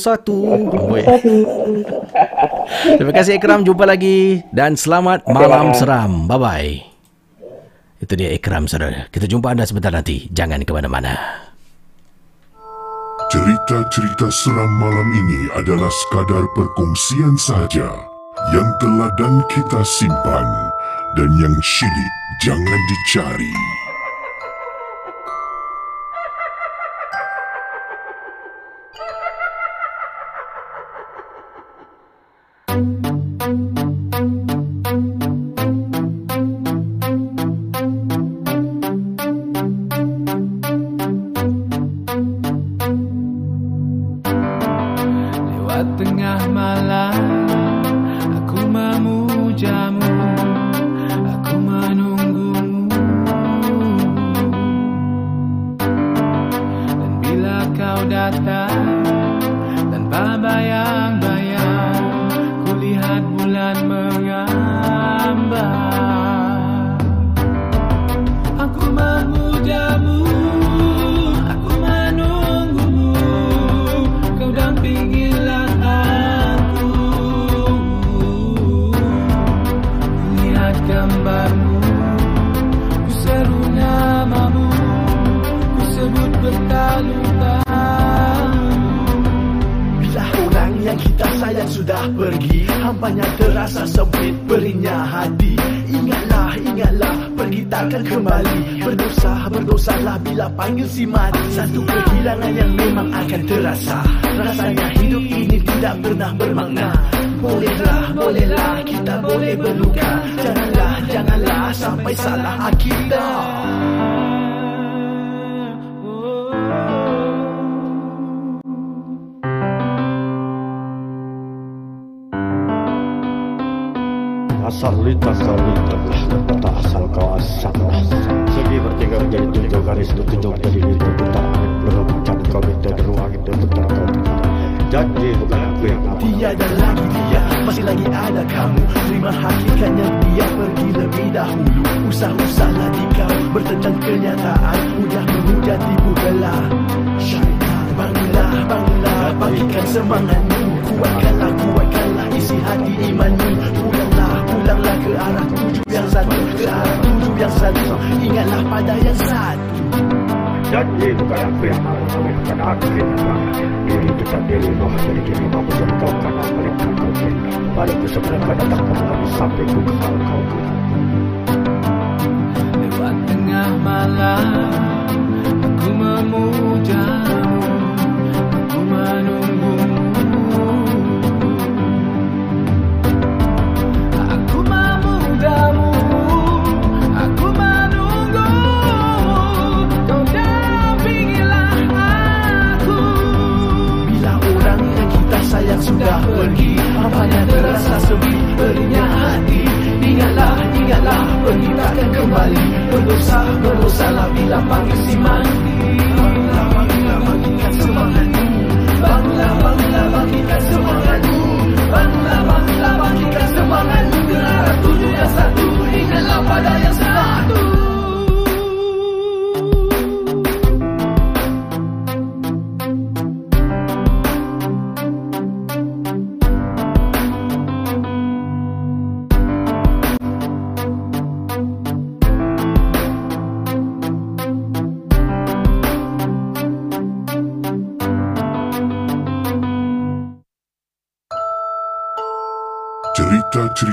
Terima kasih. Ikram. Jumpa lagi. Dan selamat malam seram. Bye-bye itu dia Ikram saudara. Kita jumpa anda sebentar nanti. Jangan ke mana-mana. Cerita-cerita seram malam ini adalah sekadar perkongsian saja yang telah dan kita simpan dan yang syilid jangan dicari.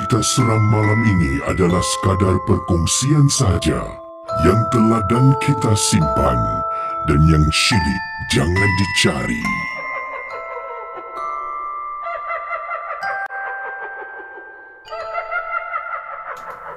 Cerita seram malam ini adalah sekadar perkongsian saja yang telah dan kita simpan dan yang syilid jangan dicari.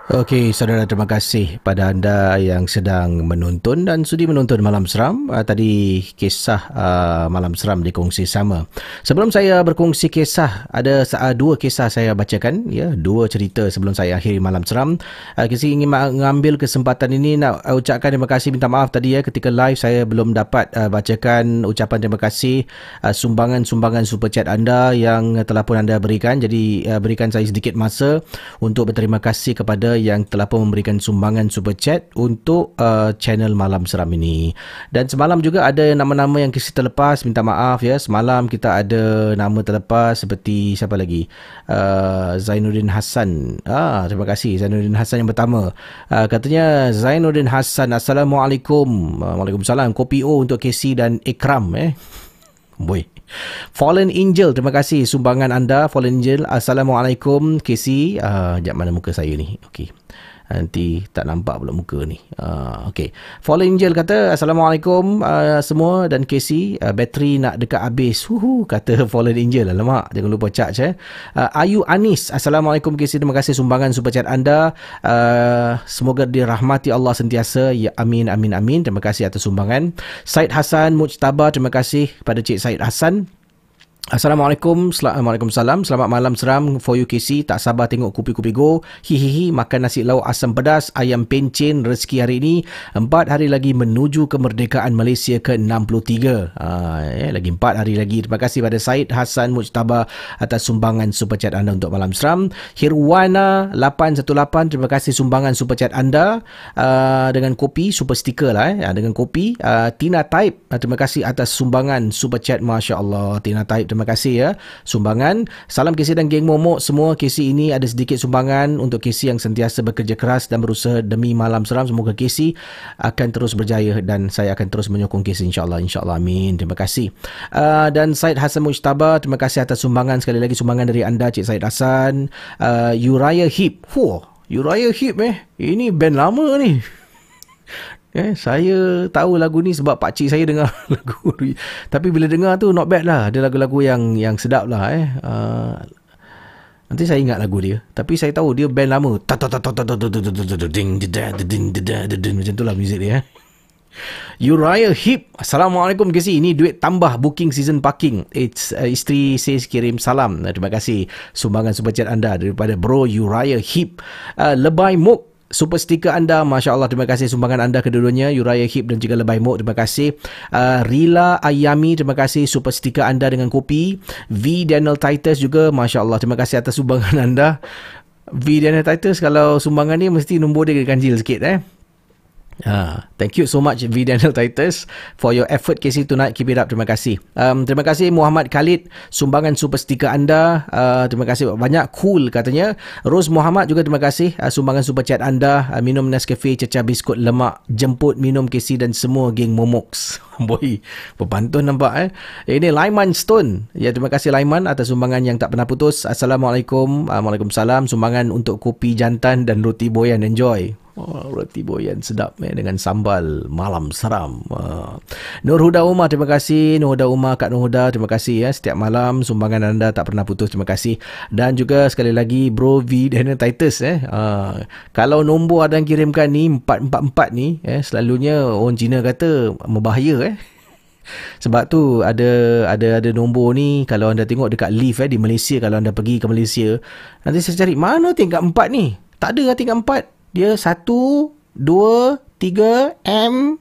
Okey, saudara terima kasih pada anda yang sedang menonton dan sudi menonton Malam Seram. Uh, tadi kisah uh, Malam Seram dikongsi sama. Sebelum saya berkongsi kisah, ada uh, dua kisah saya bacakan, ya, dua cerita sebelum saya akhiri Malam Seram. Uh, saya ingin mengambil kesempatan ini nak uh, ucapkan terima kasih, minta maaf tadi ya ketika live saya belum dapat uh, bacakan ucapan terima kasih uh, sumbangan-sumbangan super chat anda yang telah pun anda berikan. Jadi uh, berikan saya sedikit masa untuk berterima kasih kepada yang telah pun memberikan sumbangan super chat untuk uh, channel Malam Seram ini. Dan semalam juga ada nama-nama yang kita terlepas, minta maaf ya. Semalam kita ada nama terlepas seperti siapa lagi? Uh, Zainuddin Hassan. Ah, terima kasih Zainuddin Hassan yang pertama. Uh, katanya Zainuddin Hassan, Assalamualaikum. Uh, Waalaikumsalam. Kopi O untuk Casey dan Ikram eh. Boy. Fallen Angel, terima kasih sumbangan anda Fallen Angel. Assalamualaikum Casey. Uh, jap mana muka saya ni? Okey. Nanti tak nampak pula muka ni. Uh, okay. Fallen Angel kata, Assalamualaikum uh, semua dan Casey. Uh, bateri nak dekat habis. Huhu, kata Fallen Angel. Alamak, jangan lupa charge. Eh. Uh, Ayu Anis, Assalamualaikum Casey. Terima kasih sumbangan super chat anda. Uh, semoga dirahmati Allah sentiasa. Ya, amin, amin, amin. Terima kasih atas sumbangan. Said Hassan Mujtaba, terima kasih kepada Cik Said Hassan. Assalamualaikum, Assalamualaikum salam. Selamat malam seram for UKC. Tak sabar tengok Kupi-Kupi Go. Hihihi, makan nasi lauk asam pedas, ayam pencen rezeki hari ini. Empat hari lagi menuju kemerdekaan Malaysia ke-63. Ha, eh, lagi empat hari lagi. Terima kasih pada Said Hassan Mujtaba atas sumbangan super chat anda untuk malam seram. Hirwana 818, terima kasih sumbangan super chat anda uh, dengan kopi, super sticker lah eh, dengan kopi. Uh, Tina uh, terima kasih atas sumbangan super chat. Masya Allah, Tina Type, terima terima kasih ya sumbangan. Salam KC dan geng Momok semua. KC ini ada sedikit sumbangan untuk KC yang sentiasa bekerja keras dan berusaha demi malam seram. Semoga KC akan terus berjaya dan saya akan terus menyokong KC insyaAllah. InsyaAllah. Amin. Terima kasih. Uh, dan Said Hassan Mujtaba, terima kasih atas sumbangan. Sekali lagi sumbangan dari anda Cik Said Hassan. Uh, Uriah Heep. Fuh. Uriah Heep eh. Ini band lama ni. Eh, saya tahu lagu ni sebab pak cik saya dengar lagu. Tapi bila dengar tu not bad lah. Ada lagu-lagu yang yang sedap lah eh. Uh, nanti saya ingat lagu dia. Tapi saya tahu dia band lama. Macam tu lah muzik dia eh. Uriah Hip Assalamualaikum Kesi Ini duit tambah booking season parking It's, uh, Isteri saya kirim salam Terima kasih Sumbangan super chat anda Daripada bro Uriah Hip uh, Lebay Mok super sticker anda Masya Allah terima kasih sumbangan anda kedua-duanya Uriah Hip dan juga Lebay Mok terima kasih. Uh, Rila Ayami terima kasih super sticker anda dengan kopi. V Daniel Titus juga Masya Allah terima kasih atas sumbangan anda. V Daniel Titus kalau sumbangan ni mesti nombor dia ganjil sikit eh Uh, thank you so much V Daniel Titus for your effort KC tonight. Keep it up. Terima kasih. Um, terima kasih Muhammad Khalid sumbangan super sticker anda. Uh, terima kasih banyak cool katanya. Rose Muhammad juga terima kasih uh, sumbangan super chat anda. Uh, minum Nescafe cecah biskut lemak jemput minum KC dan semua geng Momox. Boy, berpantun nampak eh. Ini Laiman Stone. Ya terima kasih Laiman atas sumbangan yang tak pernah putus. Assalamualaikum. Uh, Waalaikumsalam. Sumbangan untuk kopi jantan dan roti boyan. Enjoy. Oh, roti boyan sedap eh, dengan sambal malam seram. Uh. Nur Huda Umar, terima kasih. Nur Huda Umar, Kak Nur Huda, terima kasih ya. Setiap malam sumbangan anda tak pernah putus, terima kasih. Dan juga sekali lagi Bro V dan Titus. Eh. Uh. Kalau nombor ada yang kirimkan ni, 444 ni, eh, selalunya orang Cina kata membahaya. Eh. Sebab tu ada ada ada nombor ni kalau anda tengok dekat lift eh di Malaysia kalau anda pergi ke Malaysia nanti saya cari mana tingkat 4 ni tak ada lah tingkat 4 dia satu, dua, tiga, M,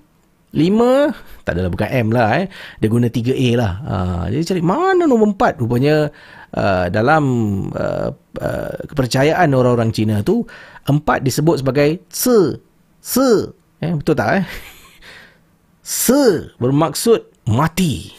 lima, tak adalah bukan M lah eh. Dia guna tiga A lah. Uh, dia cari mana nombor empat. Rupanya uh, dalam uh, uh, kepercayaan orang-orang Cina tu, empat disebut sebagai Se. Se. Eh, betul tak eh? Se bermaksud mati.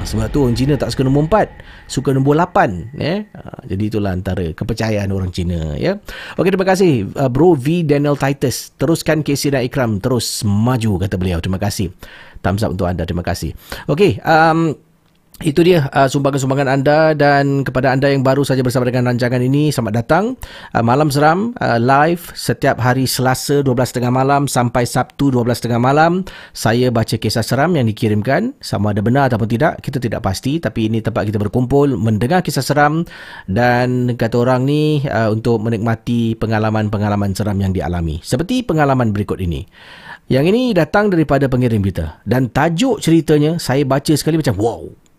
Uh, sebab tu orang Cina tak suka nombor empat suka nombor 8 ya. Ha, jadi itulah antara kepercayaan orang Cina ya. Okey terima kasih uh, Bro V Daniel Titus. Teruskan Casey dan Ikram terus maju kata beliau. Terima kasih. Thumbs up untuk anda. Terima kasih. Okey um Itu dia uh, sumbangan-sumbangan anda dan kepada anda yang baru saja bersama dengan rancangan ini, selamat datang. Uh, Malam Seram uh, live setiap hari Selasa 12.30 malam sampai Sabtu 12.30 malam. Saya baca kisah seram yang dikirimkan. Sama ada benar ataupun tidak, kita tidak pasti. Tapi ini tempat kita berkumpul, mendengar kisah seram dan kata orang ni uh, untuk menikmati pengalaman-pengalaman seram yang dialami. Seperti pengalaman berikut ini. Yang ini datang daripada pengirim kita. Dan tajuk ceritanya, saya baca sekali macam wow.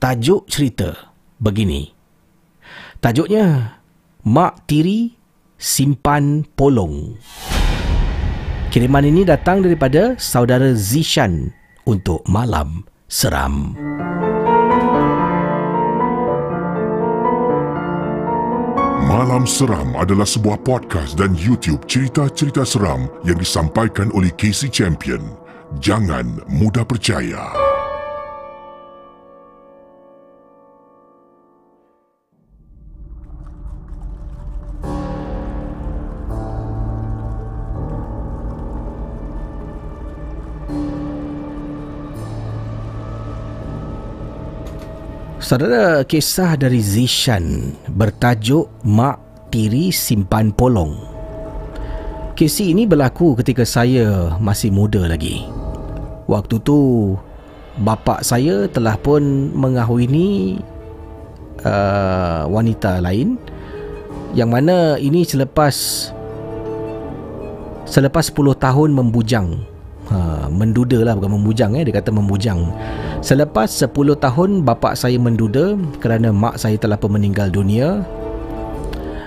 Tajuk cerita begini. Tajuknya Mak Tiri Simpan Polong. Kiriman ini datang daripada saudara Zishan untuk Malam Seram. Malam Seram adalah sebuah podcast dan YouTube cerita-cerita seram yang disampaikan oleh Casey Champion. Jangan mudah percaya. Saudara, kisah dari Zishan bertajuk Mak Tiri Simpan Polong. Kisah ini berlaku ketika saya masih muda lagi. Waktu tu, bapa saya telah pun mengahwini uh, wanita lain yang mana ini selepas selepas 10 tahun membujang ha, menduda lah bukan membujang eh dia kata membujang selepas 10 tahun bapa saya menduda kerana mak saya telah pun meninggal dunia.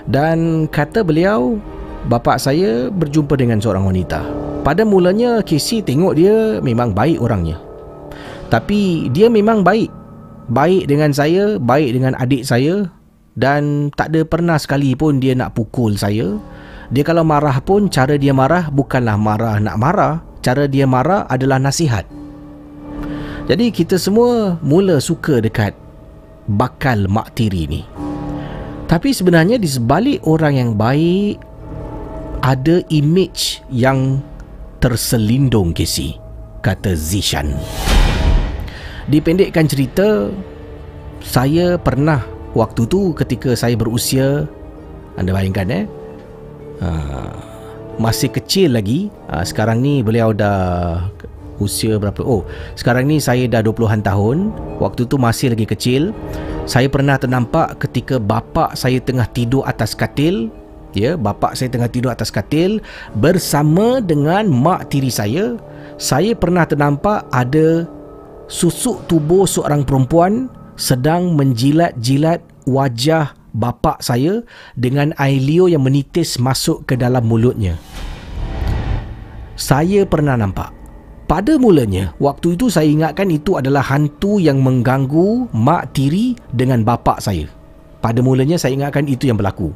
Dan kata beliau bapa saya berjumpa dengan seorang wanita. Pada mulanya Casey tengok dia memang baik orangnya. Tapi dia memang baik. Baik dengan saya baik dengan adik saya. Dan tak ada pernah sekali pun dia nak pukul saya. Dia kalau marah pun cara dia marah bukanlah marah nak marah. Cara dia marah adalah nasihat. Jadi kita semua mula suka dekat bakal mak tiri ni. Tapi sebenarnya di sebalik orang yang baik ada image yang terselindung kisi kata Zishan. Dipendekkan cerita saya pernah waktu tu ketika saya berusia anda bayangkan eh uh, masih kecil lagi uh, sekarang ni beliau dah usia berapa? Oh sekarang ni saya dah 20-an tahun. Waktu tu masih lagi kecil. Saya pernah ternampak ketika bapa saya tengah tidur atas katil. Ya bapa saya tengah tidur atas katil bersama dengan mak tiri saya. Saya pernah ternampak ada susuk tubuh seorang perempuan sedang menjilat-jilat wajah bapa saya dengan air liur yang menitis masuk ke dalam mulutnya. Saya pernah nampak. Pada mulanya, waktu itu saya ingatkan itu adalah hantu yang mengganggu mak tiri dengan bapa saya. Pada mulanya saya ingatkan itu yang berlaku.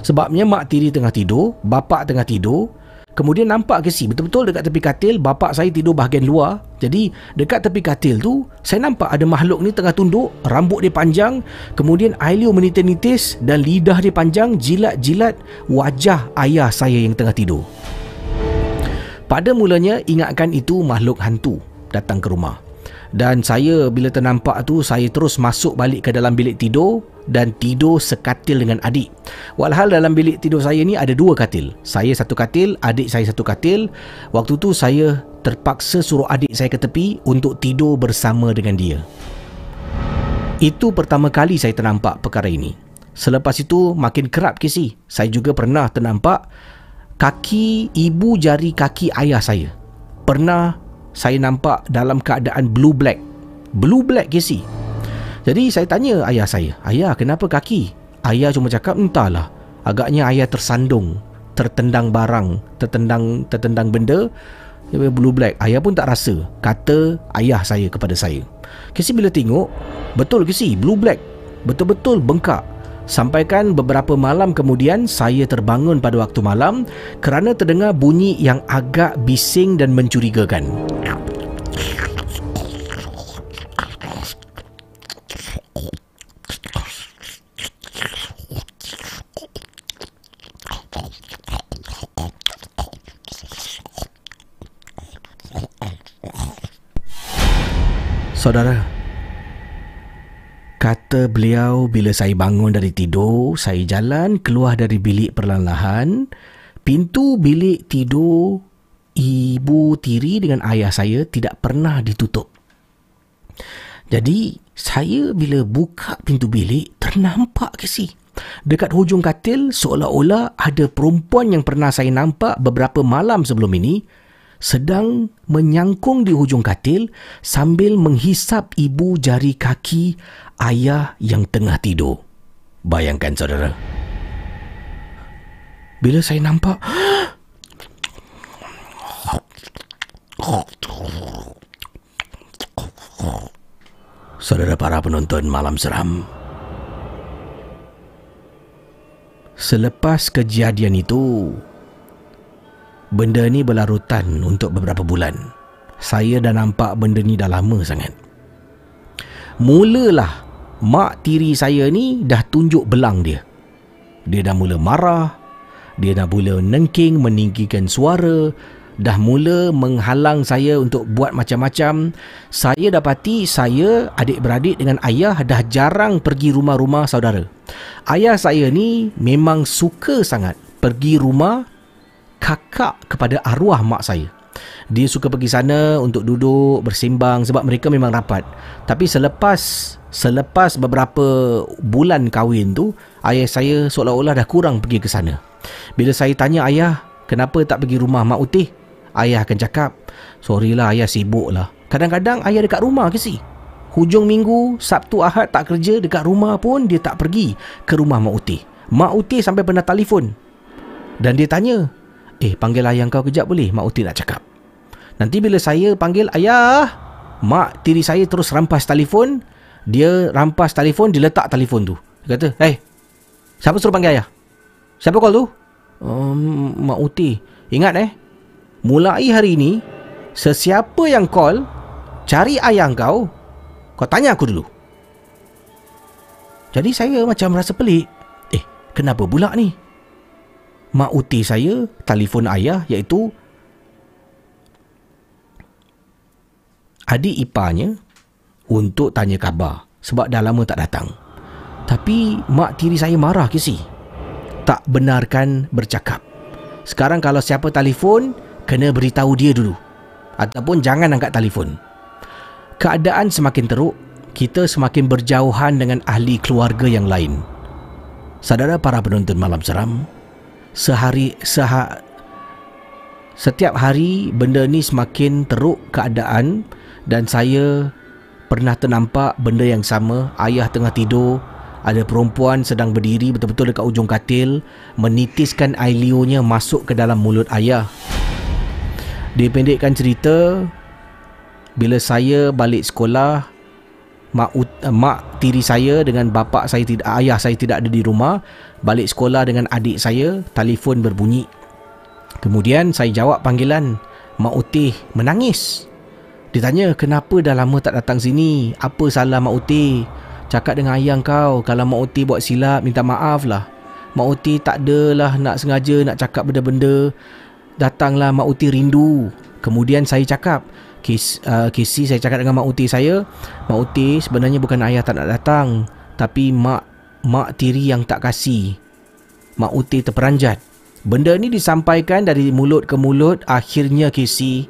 Sebabnya mak tiri tengah tidur, bapa tengah tidur, Kemudian nampak ke si betul-betul dekat tepi katil bapak saya tidur bahagian luar. Jadi dekat tepi katil tu saya nampak ada makhluk ni tengah tunduk, rambut dia panjang, kemudian air liur menitis-nitis dan lidah dia panjang jilat-jilat wajah ayah saya yang tengah tidur. Pada mulanya ingatkan itu makhluk hantu datang ke rumah. Dan saya bila ternampak tu saya terus masuk balik ke dalam bilik tidur dan tidur sekatil dengan adik. Walhal dalam bilik tidur saya ni ada dua katil. Saya satu katil, adik saya satu katil. Waktu tu saya terpaksa suruh adik saya ke tepi untuk tidur bersama dengan dia. Itu pertama kali saya ternampak perkara ini. Selepas itu makin kerap kisi. Saya juga pernah ternampak kaki ibu jari kaki ayah saya. Pernah saya nampak dalam keadaan blue black. Blue black kisi. Jadi saya tanya ayah saya, ayah kenapa kaki? Ayah cuma cakap entahlah. Agaknya ayah tersandung, tertendang barang, tertendang tertendang benda. Blue black. Ayah pun tak rasa. Kata ayah saya kepada saya. Kesi bila tengok, betul ke si blue black. Betul-betul bengkak. Sampaikan beberapa malam kemudian saya terbangun pada waktu malam kerana terdengar bunyi yang agak bising dan mencurigakan. Saudara, Kata beliau bila saya bangun dari tidur, saya jalan keluar dari bilik perlahan-lahan. Pintu bilik tidur ibu tiri dengan ayah saya tidak pernah ditutup. Jadi, saya bila buka pintu bilik, ternampak ke si? Dekat hujung katil, seolah-olah ada perempuan yang pernah saya nampak beberapa malam sebelum ini, sedang menyangkung di hujung katil sambil menghisap ibu jari kaki ayah yang tengah tidur. Bayangkan saudara. Bila saya nampak, Saudara para penonton malam seram. Selepas kejadian itu, benda ni berlarutan untuk beberapa bulan. Saya dah nampak benda ni dah lama sangat. Mulalah mak tiri saya ni dah tunjuk belang dia. Dia dah mula marah, dia dah mula nengking meninggikan suara, dah mula menghalang saya untuk buat macam-macam. Saya dapati saya adik-beradik dengan ayah dah jarang pergi rumah-rumah saudara. Ayah saya ni memang suka sangat pergi rumah kakak kepada arwah mak saya. Dia suka pergi sana untuk duduk bersimbang sebab mereka memang rapat. Tapi selepas selepas beberapa bulan kahwin tu, ayah saya seolah-olah dah kurang pergi ke sana. Bila saya tanya ayah, kenapa tak pergi rumah Mak Utih? Ayah akan cakap Sorry lah ayah sibuk lah Kadang-kadang ayah dekat rumah ke si Hujung minggu Sabtu Ahad tak kerja Dekat rumah pun Dia tak pergi Ke rumah Mak Uti Mak Uti sampai pernah telefon Dan dia tanya Eh panggil ayah kau kejap boleh? Mak Uti nak cakap. Nanti bila saya panggil ayah Mak tiri saya terus rampas telefon. Dia rampas telefon Dia letak telefon tu. Dia kata Eh hey, Siapa suruh panggil ayah? Siapa call tu? Um, Mak Uti. Ingat eh mulai hari ini, sesiapa yang call, cari ayah kau, kau tanya aku dulu. Jadi saya macam rasa pelik. Eh, kenapa pula ni? Mak uti saya telefon ayah iaitu adik iparnya untuk tanya khabar sebab dah lama tak datang. Tapi mak tiri saya marah ke si? Tak benarkan bercakap. Sekarang kalau siapa telefon, kena beritahu dia dulu ataupun jangan angkat telefon. Keadaan semakin teruk, kita semakin berjauhan dengan ahli keluarga yang lain. Saudara para penonton malam seram, sehari seha, setiap hari benda ni semakin teruk keadaan dan saya pernah ternampak benda yang sama, ayah tengah tidur, ada perempuan sedang berdiri betul-betul dekat ujung katil menitiskan air liurnya masuk ke dalam mulut ayah. Dipendekkan cerita Bila saya balik sekolah Mak, uh, mak tiri saya dengan bapa saya tidak ayah saya tidak ada di rumah balik sekolah dengan adik saya telefon berbunyi. Kemudian saya jawab panggilan mak utih menangis. Ditanya kenapa dah lama tak datang sini? Apa salah mak utih? Cakap dengan ayah kau kalau mak utih buat silap minta maaf lah. Mak utih tak adalah nak sengaja nak cakap benda-benda. Datanglah Mak Uti rindu. Kemudian saya cakap, Kis, uh, saya cakap dengan Mak Uti saya, Mak Uti sebenarnya bukan ayah tak nak datang, tapi Mak Mak tiri yang tak kasih. Mak Uti terperanjat. Benda ni disampaikan dari mulut ke mulut, akhirnya Kisi,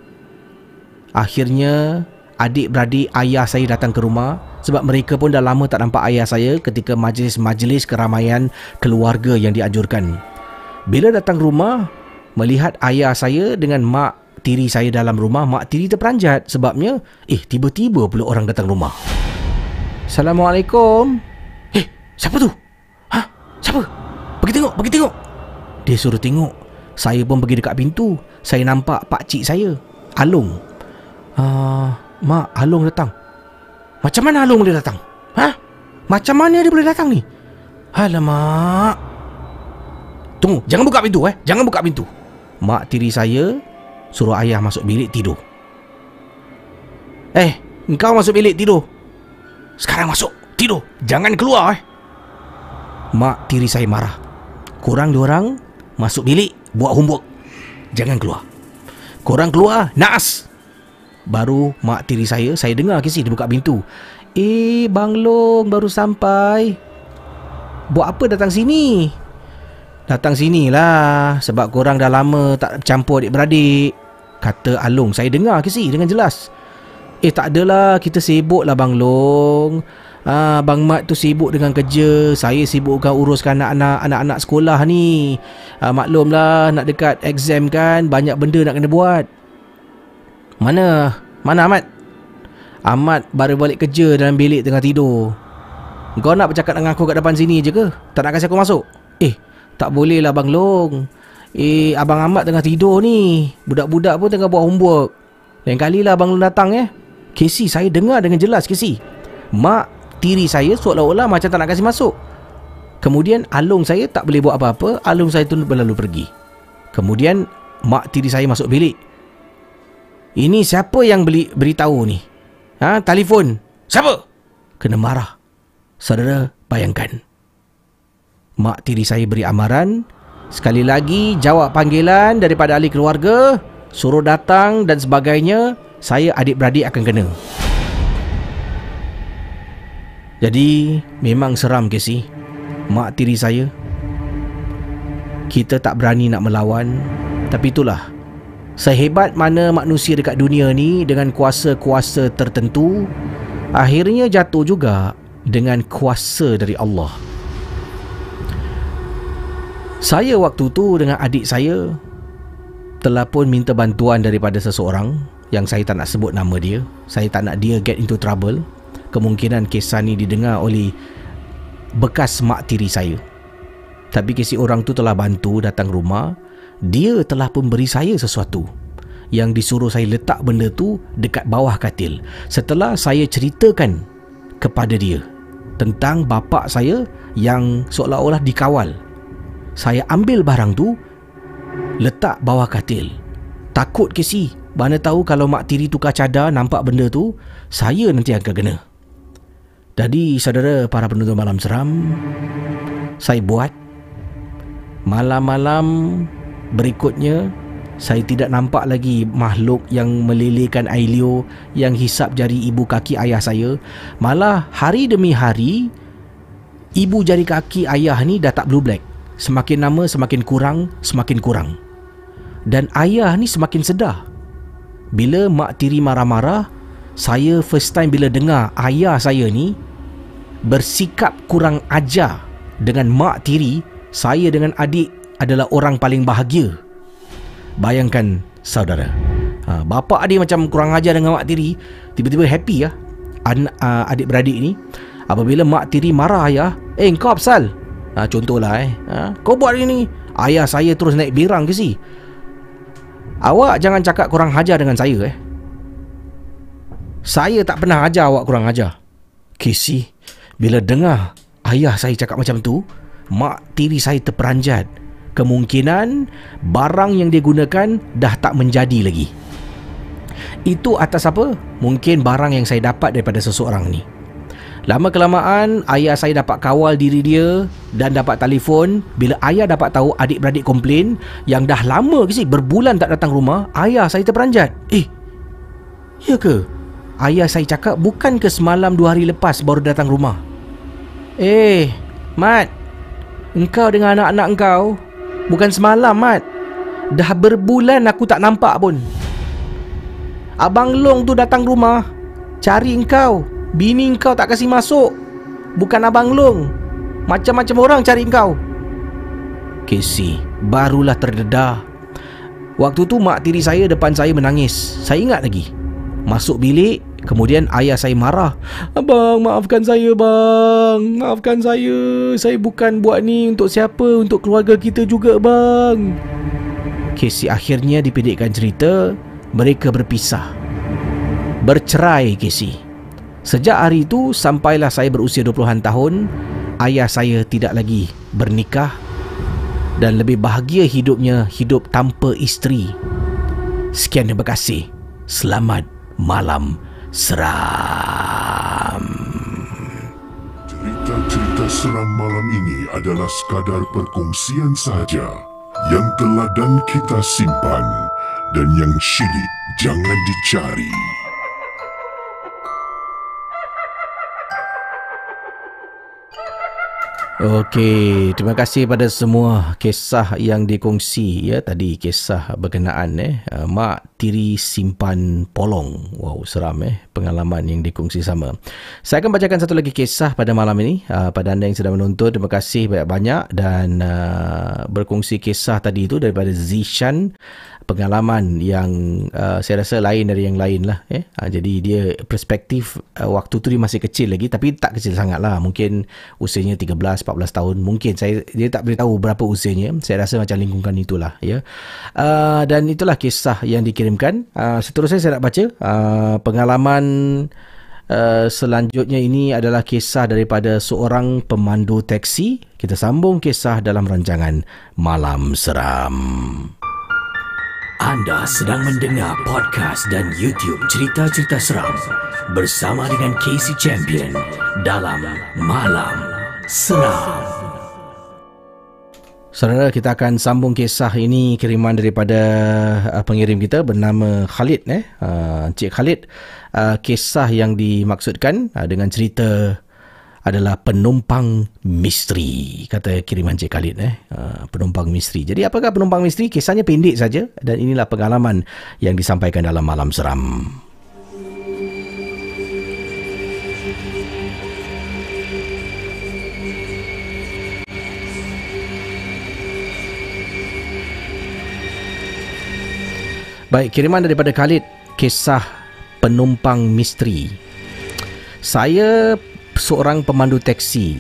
akhirnya adik-beradik ayah saya datang ke rumah sebab mereka pun dah lama tak nampak ayah saya ketika majlis-majlis keramaian keluarga yang dianjurkan. Bila datang rumah, melihat ayah saya dengan mak tiri saya dalam rumah, mak tiri terperanjat sebabnya, eh tiba-tiba pula orang datang rumah. Assalamualaikum. Eh, siapa tu? Ha? Siapa? Pergi tengok, pergi tengok. Dia suruh tengok. Saya pun pergi dekat pintu. Saya nampak pak cik saya, Alung. Ah, uh, mak, Alung datang. Macam mana Alung boleh datang? Ha? Macam mana dia boleh datang ni? Alamak. Tunggu, jangan buka pintu eh. Jangan buka pintu. Mak tiri saya suruh ayah masuk bilik tidur. Eh, engkau masuk bilik tidur. Sekarang masuk, tidur. Jangan keluar eh. Mak tiri saya marah. Korang dua orang masuk bilik buat homework. Jangan keluar. Korang keluar, naas. Baru mak tiri saya, saya dengar kisah dia buka pintu. Eh, Bang Long baru sampai. Buat apa datang sini? Datang sinilah sebab korang dah lama tak campur adik-beradik. Kata Along, saya dengar ke si dengan jelas. Eh tak adalah, kita sibuk lah Bang Long. Ah, Bang Mat tu sibuk dengan kerja Saya sibukkan uruskan anak-anak Anak-anak sekolah ni ah, Maklumlah nak dekat exam kan Banyak benda nak kena buat Mana? Mana Ahmad? Ahmad baru balik kerja dalam bilik tengah tidur Kau nak bercakap dengan aku kat depan sini je ke? Tak nak kasi aku masuk? Eh, tak boleh lah Bang Long Eh, Abang Ahmad tengah tidur ni Budak-budak pun tengah buat homework Lain kali lah Abang Long datang eh Casey, saya dengar dengan jelas Casey Mak tiri saya seolah-olah macam tak nak kasi masuk. Kemudian alung saya tak boleh buat apa-apa, alung saya tu berlalu pergi. Kemudian mak tiri saya masuk bilik. Ini siapa yang beli beritahu ni? Ha, telefon. Siapa? Kena marah. Saudara, bayangkan. Mak tiri saya beri amaran, sekali lagi jawab panggilan daripada ahli keluarga, suruh datang dan sebagainya, saya adik-beradik akan kena. Jadi memang seram ke si Mak tiri saya. Kita tak berani nak melawan. Tapi itulah. Sehebat mana manusia dekat dunia ni Dengan kuasa-kuasa tertentu Akhirnya jatuh juga Dengan kuasa dari Allah Saya waktu tu dengan adik saya Telah pun minta bantuan daripada seseorang Yang saya tak nak sebut nama dia Saya tak nak dia get into trouble kemungkinan kisah ni didengar oleh bekas mak tiri saya. Tapi kisi orang tu telah bantu datang rumah, dia telah pun beri saya sesuatu yang disuruh saya letak benda tu dekat bawah katil. Setelah saya ceritakan kepada dia tentang bapa saya yang seolah-olah dikawal. Saya ambil barang tu letak bawah katil. Takut ke si? Mana tahu kalau mak tiri tukar cadar nampak benda tu, saya nanti akan kena. Jadi saudara para penonton malam seram Saya buat Malam-malam berikutnya Saya tidak nampak lagi makhluk yang melilihkan Ailio Yang hisap jari ibu kaki ayah saya Malah hari demi hari Ibu jari kaki ayah ni dah tak blue black Semakin lama semakin kurang, semakin kurang Dan ayah ni semakin sedar Bila mak tiri marah-marah Saya first time bila dengar ayah saya ni bersikap kurang ajar dengan mak tiri, saya dengan adik adalah orang paling bahagia. Bayangkan saudara. Ha, bapa adik macam kurang ajar dengan mak tiri, tiba-tiba happy ya. An, uh, adik-beradik ni apabila mak tiri marah ayah, "Eh, kau apsal?" Ha, contohlah eh. Ha, kau buat ini, ayah saya terus naik birang ke si? Awak jangan cakap kurang ajar dengan saya eh. Saya tak pernah ajar awak kurang ajar. Kisi, bila dengar ayah saya cakap macam tu, mak tiri saya terperanjat. Kemungkinan barang yang dia gunakan dah tak menjadi lagi. Itu atas apa? Mungkin barang yang saya dapat daripada seseorang ni. Lama kelamaan ayah saya dapat kawal diri dia dan dapat telefon bila ayah dapat tahu adik-beradik komplain yang dah lama ke sih berbulan tak datang rumah, ayah saya terperanjat. Eh. Ya ke? Ayah saya cakap bukan ke semalam dua hari lepas baru datang rumah. Eh, Mat. Engkau dengan anak-anak engkau bukan semalam, Mat. Dah berbulan aku tak nampak pun. Abang Long tu datang rumah cari engkau. Bini engkau tak kasih masuk. Bukan Abang Long. Macam-macam orang cari engkau. Casey barulah terdedah. Waktu tu mak tiri saya depan saya menangis. Saya ingat lagi. Masuk bilik, Kemudian ayah saya marah. Abang, maafkan saya bang. Maafkan saya. Saya bukan buat ni untuk siapa. Untuk keluarga kita juga bang. Casey akhirnya dipedekkan cerita. Mereka berpisah. Bercerai Casey. Sejak hari itu sampailah saya berusia 20-an tahun. Ayah saya tidak lagi bernikah. Dan lebih bahagia hidupnya hidup tanpa isteri. Sekian terima kasih. Selamat malam seram. Cerita-cerita seram malam ini adalah sekadar perkongsian saja yang telah dan kita simpan dan yang syilid jangan dicari. Okey, terima kasih pada semua kisah yang dikongsi ya tadi kisah berkenaan eh uh, mak tiri simpan polong. Wow, seram eh pengalaman yang dikongsi sama. Saya akan bacakan satu lagi kisah pada malam ini uh, pada anda yang sedang menonton. Terima kasih banyak-banyak dan uh, berkongsi kisah tadi itu daripada Zishan pengalaman yang uh, saya rasa lain dari yang lain lah eh. Uh, jadi dia perspektif uh, waktu tu dia masih kecil lagi tapi tak kecil sangat lah mungkin usianya 13-14 tahun mungkin saya dia tak beritahu berapa usianya saya rasa macam lingkungan itulah ya uh, dan itulah kisah yang dikirimkan uh, seterusnya saya nak baca uh, pengalaman Uh, selanjutnya ini adalah kisah daripada seorang pemandu teksi. Kita sambung kisah dalam rancangan Malam Seram. Anda sedang mendengar podcast dan YouTube cerita-cerita seram bersama dengan Casey Champion dalam Malam Seram. Saudara, kita akan sambung kisah ini kiriman daripada uh, pengirim kita bernama Khalid. Eh? Uh, Encik Khalid, uh, kisah yang dimaksudkan uh, dengan cerita adalah penumpang misteri kata kiriman Cik Khalid eh? Uh, penumpang misteri. Jadi apakah penumpang misteri? Kisahnya pendek saja dan inilah pengalaman yang disampaikan dalam malam seram. Baik, kiriman daripada Khalid kisah penumpang misteri. Saya seorang pemandu teksi.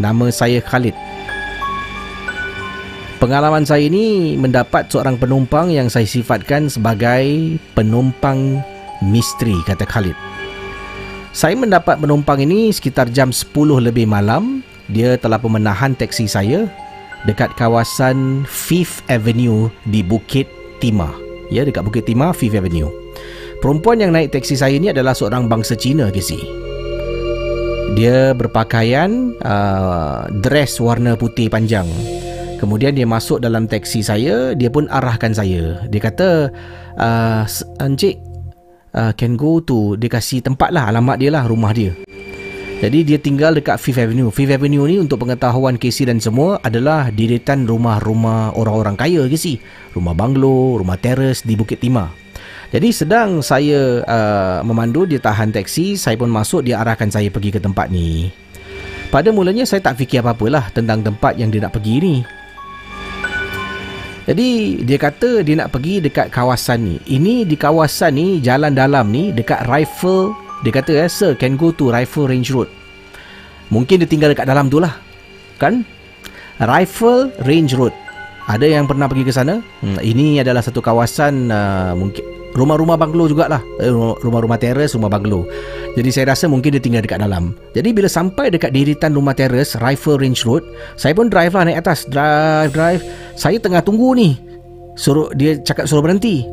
Nama saya Khalid. Pengalaman saya ini mendapat seorang penumpang yang saya sifatkan sebagai penumpang misteri, kata Khalid. Saya mendapat penumpang ini sekitar jam 10 lebih malam. Dia telah menahan teksi saya dekat kawasan Fifth Avenue di Bukit Timah. Ya, dekat Bukit Timah, Fifth Avenue. Perempuan yang naik teksi saya ini adalah seorang bangsa Cina, Casey. Dia berpakaian uh, dress warna putih panjang. Kemudian dia masuk dalam teksi saya, dia pun arahkan saya. Dia kata, uh, "Encik, uh, can go to dia kasih tempat lah alamat dia lah rumah dia." Jadi dia tinggal dekat Fifth Avenue. Fifth Avenue ni untuk pengetahuan Casey dan semua adalah diritan rumah-rumah orang-orang kaya Casey. Rumah banglo, rumah teres di Bukit Timah. Jadi sedang saya uh, memandu dia tahan teksi, saya pun masuk dia arahkan saya pergi ke tempat ni. Pada mulanya saya tak fikir apa-apalah tentang tempat yang dia nak pergi ni. Jadi dia kata dia nak pergi dekat kawasan ni. Ini di kawasan ni jalan dalam ni dekat Rifle dia kata eh sir can go to Rifle Range Road. Mungkin dia tinggal dekat dalam tu lah. Kan? Rifle Range Road. Ada yang pernah pergi ke sana? Hmm, ini adalah satu kawasan uh, mungkin rumah-rumah banglo jugalah. Eh, rumah-rumah teres rumah banglo jadi saya rasa mungkin dia tinggal dekat dalam. Jadi bila sampai dekat diritan rumah teres Rifle Range Road saya pun drive lah naik atas. Drive drive. Saya tengah tunggu ni. Suruh dia cakap suruh berhenti.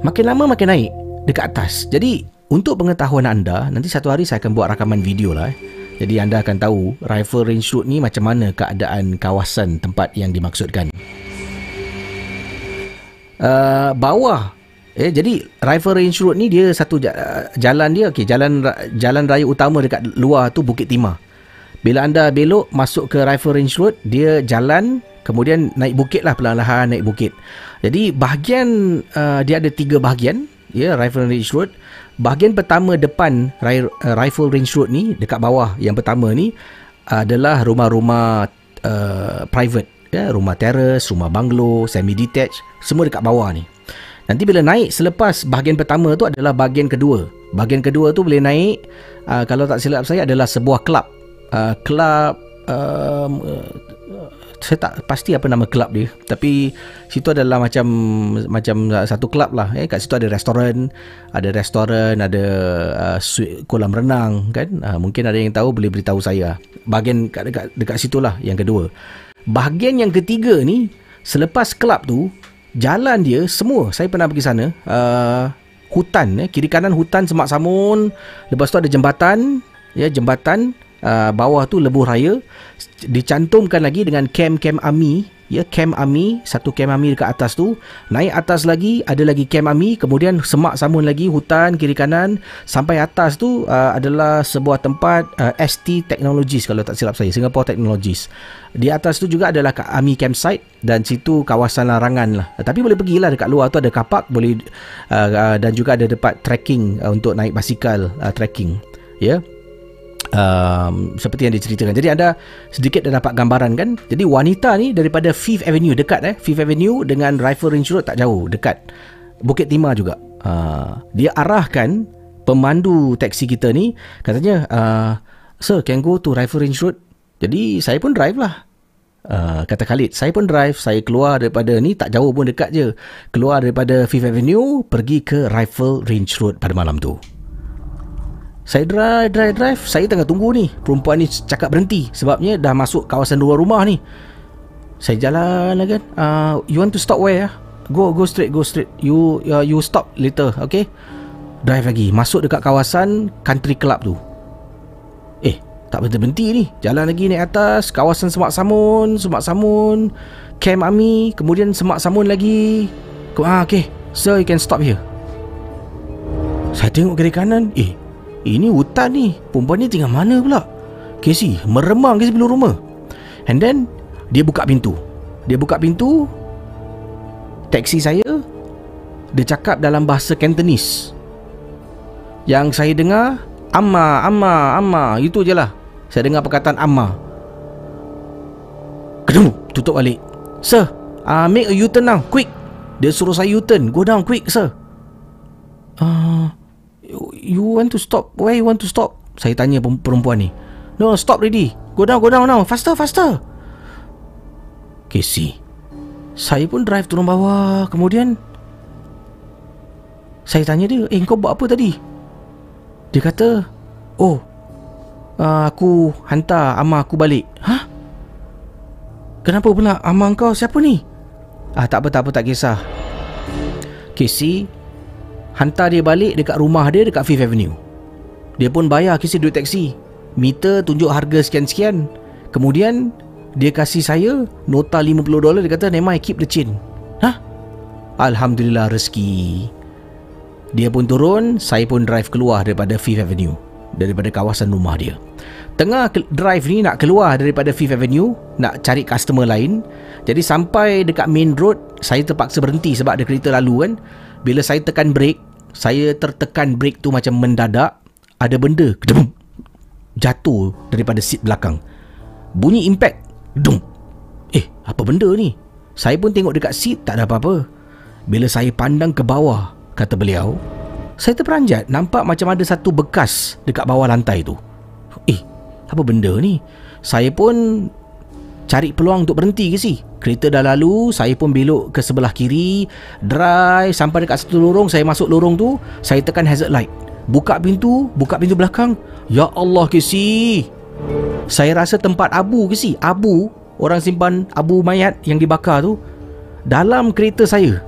Makin lama makin naik dekat atas. Jadi untuk pengetahuan anda nanti satu hari saya akan buat rakaman video lah eh. jadi anda akan tahu Rifle Range Road ni macam mana keadaan kawasan tempat yang dimaksudkan. Uh, bawah Eh jadi Rifle Range Road ni dia satu jalan dia okey jalan jalan raya utama dekat luar tu Bukit Timah. Bila anda belok masuk ke Rifle Range Road dia jalan kemudian naik bukit lah perlahan-lahan naik bukit. Jadi bahagian uh, dia ada tiga bahagian ya Rifle Range Road. Bahagian pertama depan uh, Rifle Range Road ni dekat bawah yang pertama ni adalah rumah-rumah uh, private ya rumah terrace, rumah banglo, semi detached semua dekat bawah ni. Nanti bila naik selepas bahagian pertama tu adalah bahagian kedua. Bahagian kedua tu boleh naik uh, kalau tak silap saya adalah sebuah kelab. Uh, kelab um, uh, saya tak pasti apa nama kelab dia. Tapi situ adalah macam macam satu kelab lah. Eh kat situ ada restoran ada restoran ada uh, kolam renang kan? Uh, mungkin ada yang tahu boleh beritahu saya. Bahagian dekat dekat, dekat situlah yang kedua. Bahagian yang ketiga ni selepas kelab tu jalan dia semua saya pernah pergi sana uh, hutan eh kiri kanan hutan semak samun lepas tu ada jembatan ya jembatan uh, bawah tu lebuh raya dicantumkan lagi dengan kem-kem army ya camp army satu camp army dekat atas tu. Naik atas lagi ada lagi camp army kemudian semak sambung lagi hutan kiri kanan. Sampai atas tu uh, adalah sebuah tempat uh, ST Technologies kalau tak silap saya Singapore Technologies. Di atas tu juga adalah army campsite dan situ kawasan larangan lah. Tapi boleh pergilah dekat luar tu ada kapak boleh uh, uh, dan juga ada tempat trekking uh, untuk naik basikal uh, trekking. Ya. yeah? Um, seperti yang diceritakan. Jadi anda sedikit dah dapat gambaran kan. Jadi wanita ni daripada Fifth Avenue dekat eh Fifth Avenue dengan Rifle Range Road tak jauh dekat Bukit Timah juga. Uh, dia arahkan pemandu taksi kita ni katanya uh, sir can go to Rifle Range Road. Jadi saya pun drive lah. Uh, kata Khalid, saya pun drive, saya keluar daripada ni tak jauh pun dekat je. Keluar daripada Fifth Avenue pergi ke Rifle Range Road pada malam tu. Saya drive, drive, drive. Saya tengah tunggu ni. Perempuan ni cakap berhenti. Sebabnya dah masuk kawasan luar rumah ni. Saya jalan lah kan. Uh, you want to stop where? Ya? Go, go straight, go straight. You, uh, you stop later, okay? Drive lagi. Masuk dekat kawasan country club tu. Eh, tak berhenti-berhenti ni. Jalan lagi naik atas. Kawasan Semak Samun. Semak Samun. Camp Army. Kemudian Semak Samun lagi. Ah, okay. Sir, you can stop here. Saya tengok kiri kanan. Eh, ini hutan ni. Perempuan ni tinggal mana pula? Casey Meremang ke sebelum rumah. And then Dia buka pintu. Dia buka pintu Taksi saya Dia cakap dalam bahasa Cantonese. Yang saya dengar Amma, Amma, Amma Itu je lah. Saya dengar perkataan Amma. Kedung Tutup balik. Sir uh, Make a U-turn now Quick. Dia suruh saya U-turn. Go down quick sir. Ah, uh, you want to stop? Where you want to stop? Saya tanya perempuan ni. No stop ready go down go down now faster faster. Casey. Saya pun drive turun bawah. Kemudian saya tanya dia eh kau buat apa tadi? Dia kata oh uh, aku hantar ama aku balik. Ha kenapa pula ama kau? Siapa ni? Ah tak apa tak apa tak kisah. Casey Hantar dia balik dekat rumah dia dekat Fifth Avenue. Dia pun bayar kisah duit taksi Meter tunjuk harga sekian-sekian. Kemudian Dia kasih saya Nota 50 dolar Dia kata Never keep the chain. Hah? Alhamdulillah rezeki. Dia pun turun Saya pun drive keluar daripada Fifth Avenue Daripada kawasan rumah dia. Tengah drive ni nak keluar daripada Fifth Avenue Nak cari customer lain. Jadi sampai dekat main road Saya terpaksa berhenti sebab ada kereta lalu kan. Bila saya tekan brake saya tertekan brake tu macam mendadak ada benda kedum jatuh daripada seat belakang. Bunyi impact dum eh apa benda ni? Saya pun tengok dekat seat tak ada apa-apa. Bila saya pandang ke bawah kata beliau saya terperanjat nampak macam ada satu bekas dekat bawah lantai tu. Eh apa benda ni? Saya pun cari peluang untuk berhenti ke si? Kereta dah lalu saya pun belok ke sebelah kiri drive sampai dekat satu lorong saya masuk lorong tu saya tekan hazard light. Buka pintu buka pintu belakang. Ya Allah ke si? Saya rasa tempat abu ke si? Abu orang simpan abu mayat yang dibakar tu dalam kereta saya.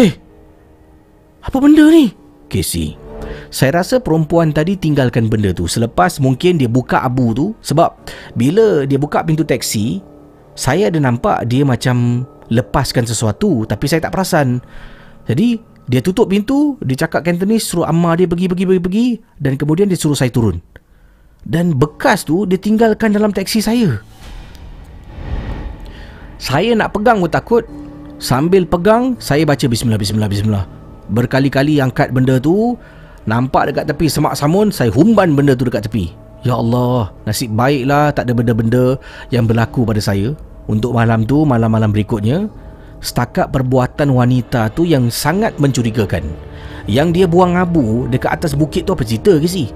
Eh apa benda ni? Casey saya rasa perempuan tadi tinggalkan benda tu selepas mungkin dia buka abu tu sebab bila dia buka pintu teksi saya ada nampak dia macam lepaskan sesuatu tapi saya tak perasan. Jadi dia tutup pintu, dia cakap Cantonese suruh amma dia pergi pergi pergi pergi dan kemudian dia suruh saya turun. Dan bekas tu dia tinggalkan dalam teksi saya. Saya nak pegang pun takut. Sambil pegang, saya baca bismillah bismillah bismillah. Berkali-kali angkat benda tu, Nampak dekat tepi semak samun Saya humban benda tu dekat tepi. Ya Allah Nasib baiklah tak ada benda-benda Yang berlaku pada saya. Untuk malam tu Malam-malam berikutnya Setakat perbuatan wanita tu Yang sangat mencurigakan. Yang dia buang abu Dekat atas bukit tu apa cerita ke si?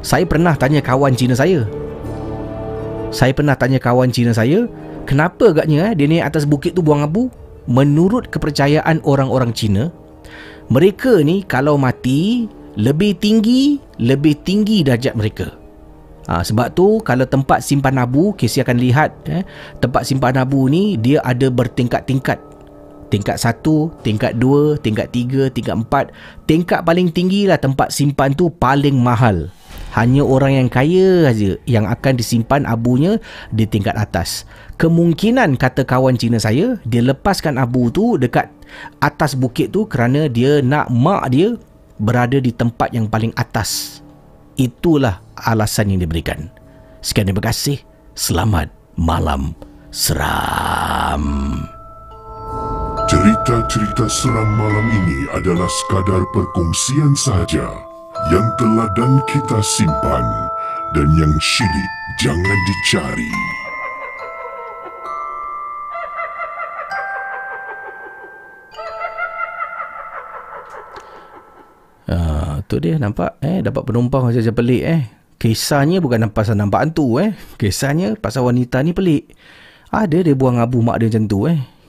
Saya pernah tanya kawan Cina saya. Saya pernah tanya kawan Cina saya Kenapa agaknya eh, dia naik atas bukit tu buang abu? Menurut kepercayaan orang-orang Cina Mereka ni kalau mati lebih tinggi lebih tinggi darjat mereka. Ha, sebab tu kalau tempat simpan abu Casey akan lihat eh, tempat simpan abu ni dia ada bertingkat-tingkat. Tingkat satu, tingkat dua, tingkat tiga, tingkat empat. Tingkat paling tinggi lah tempat simpan tu paling mahal. Hanya orang yang kaya saja yang akan disimpan abunya di tingkat atas. Kemungkinan kata kawan Cina saya, dia lepaskan abu tu dekat atas bukit tu kerana dia nak mak dia berada di tempat yang paling atas. Itulah alasan yang diberikan. Sekian terima kasih. Selamat malam seram. Cerita-cerita seram malam ini adalah sekadar perkongsian sahaja yang telah dan kita simpan dan yang syilid jangan dicari. Uh, tu dia nampak eh dapat penumpang macam-macam pelik eh. Kisahnya bukan pasal nampak hantu eh. Kisahnya pasal wanita ni pelik. Ada dia buang abu mak dia macam tu eh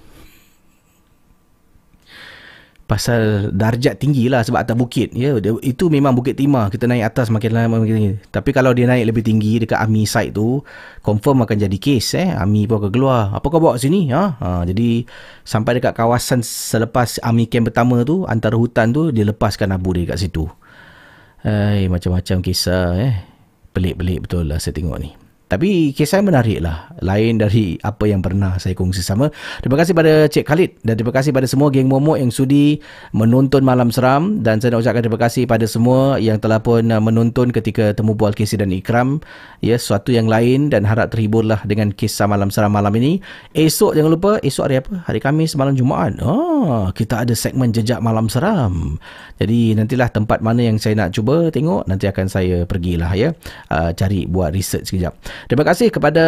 pasal darjat tinggi lah sebab atas bukit. Ya itu memang bukit timah. Kita naik atas makin lama makin tinggi. Tapi kalau dia naik lebih tinggi dekat army site tu confirm akan jadi case eh. Army pun akan keluar. Apa kau bawa sini? Ha? ha jadi sampai dekat kawasan selepas army camp pertama tu antara hutan tu dia lepaskan abu dia kat situ. Hai macam-macam kisah eh. Pelik-pelik betul lah saya tengok ni tapi kisah yang menarik lah. Lain dari apa yang pernah saya kongsi sama. Terima kasih pada Cik Khalid. Dan terima kasih pada semua geng momok yang sudi menonton Malam Seram. Dan saya nak ucapkan terima kasih pada semua yang telah pun uh, menonton ketika temu bual Casey dan Ikram. Ya, sesuatu yang lain dan harap terhiburlah dengan kisah Malam Seram malam ini. Esok jangan lupa, esok hari apa? Hari Khamis malam Jumaat. Oh, kita ada segmen Jejak Malam Seram. Jadi nantilah tempat mana yang saya nak cuba tengok. Nanti akan saya pergilah ya. Uh, cari buat research sekejap. Terima kasih kepada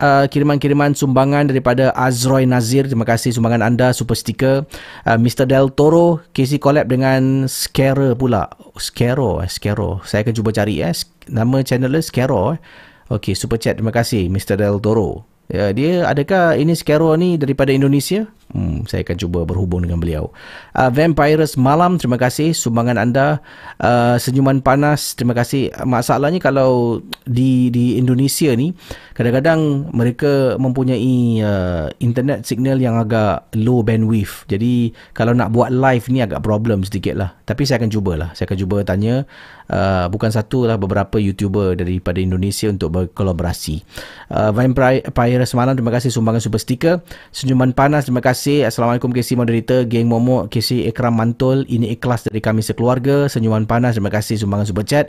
uh, kiriman-kiriman sumbangan daripada Azroy Nazir. Terima kasih sumbangan anda super sticker. Uh, Mr Del Toro KC collab dengan Scare pula. Scaro, eh, Scaro. Saya akan cuba cari eh. Nama channelnya Scaro eh. Okey, super chat. Terima kasih Mr Del Toro. Ya, dia adakah ini Scaro ni daripada Indonesia? Hmm, saya akan cuba berhubung dengan beliau. Uh, Vampires Malam, terima kasih sumbangan anda. Uh, senyuman Panas, terima kasih. Masalahnya kalau di di Indonesia ni, kadang-kadang mereka mempunyai uh, internet signal yang agak low bandwidth. Jadi, kalau nak buat live ni agak problem sedikit lah. Tapi saya akan cubalah. Saya akan cuba tanya uh, bukan satu lah beberapa YouTuber daripada Indonesia untuk berkolaborasi. Uh, Vampire semalam terima kasih sumbangan super sticker. Senyuman panas terima kasih. Assalamualaikum KC moderator, geng Momo, KC Ekram Mantul. Ini ikhlas dari kami sekeluarga. Senyuman panas terima kasih sumbangan super chat.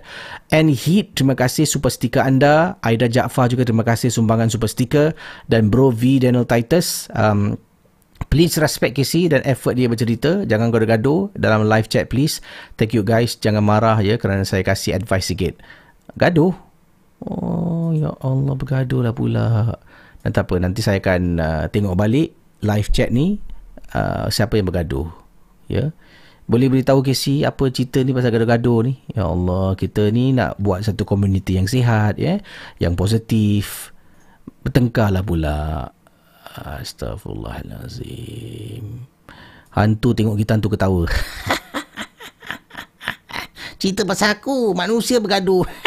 And Heat terima kasih super sticker anda. Aida Jaafar juga terima kasih sumbangan super sticker dan Bro V Daniel Titus um, Please respect Casey dan effort dia bercerita. Jangan gaduh-gaduh dalam live chat please. Thank you guys. Jangan marah ya kerana saya kasih advice sikit. Gaduh? Oh ya Allah bergaduh lah pula. Dan tak apa nanti saya akan uh, tengok balik live chat ni. Uh, siapa yang bergaduh. Ya. Boleh beritahu Casey apa cerita ni pasal gaduh-gaduh ni. Ya Allah kita ni nak buat satu community yang sihat ya. Yang positif. Bertengkar lah pula. Astaghfirullahalazim. Hantu tengok kita hantu ketawa. Cerita pasal aku, manusia bergaduh.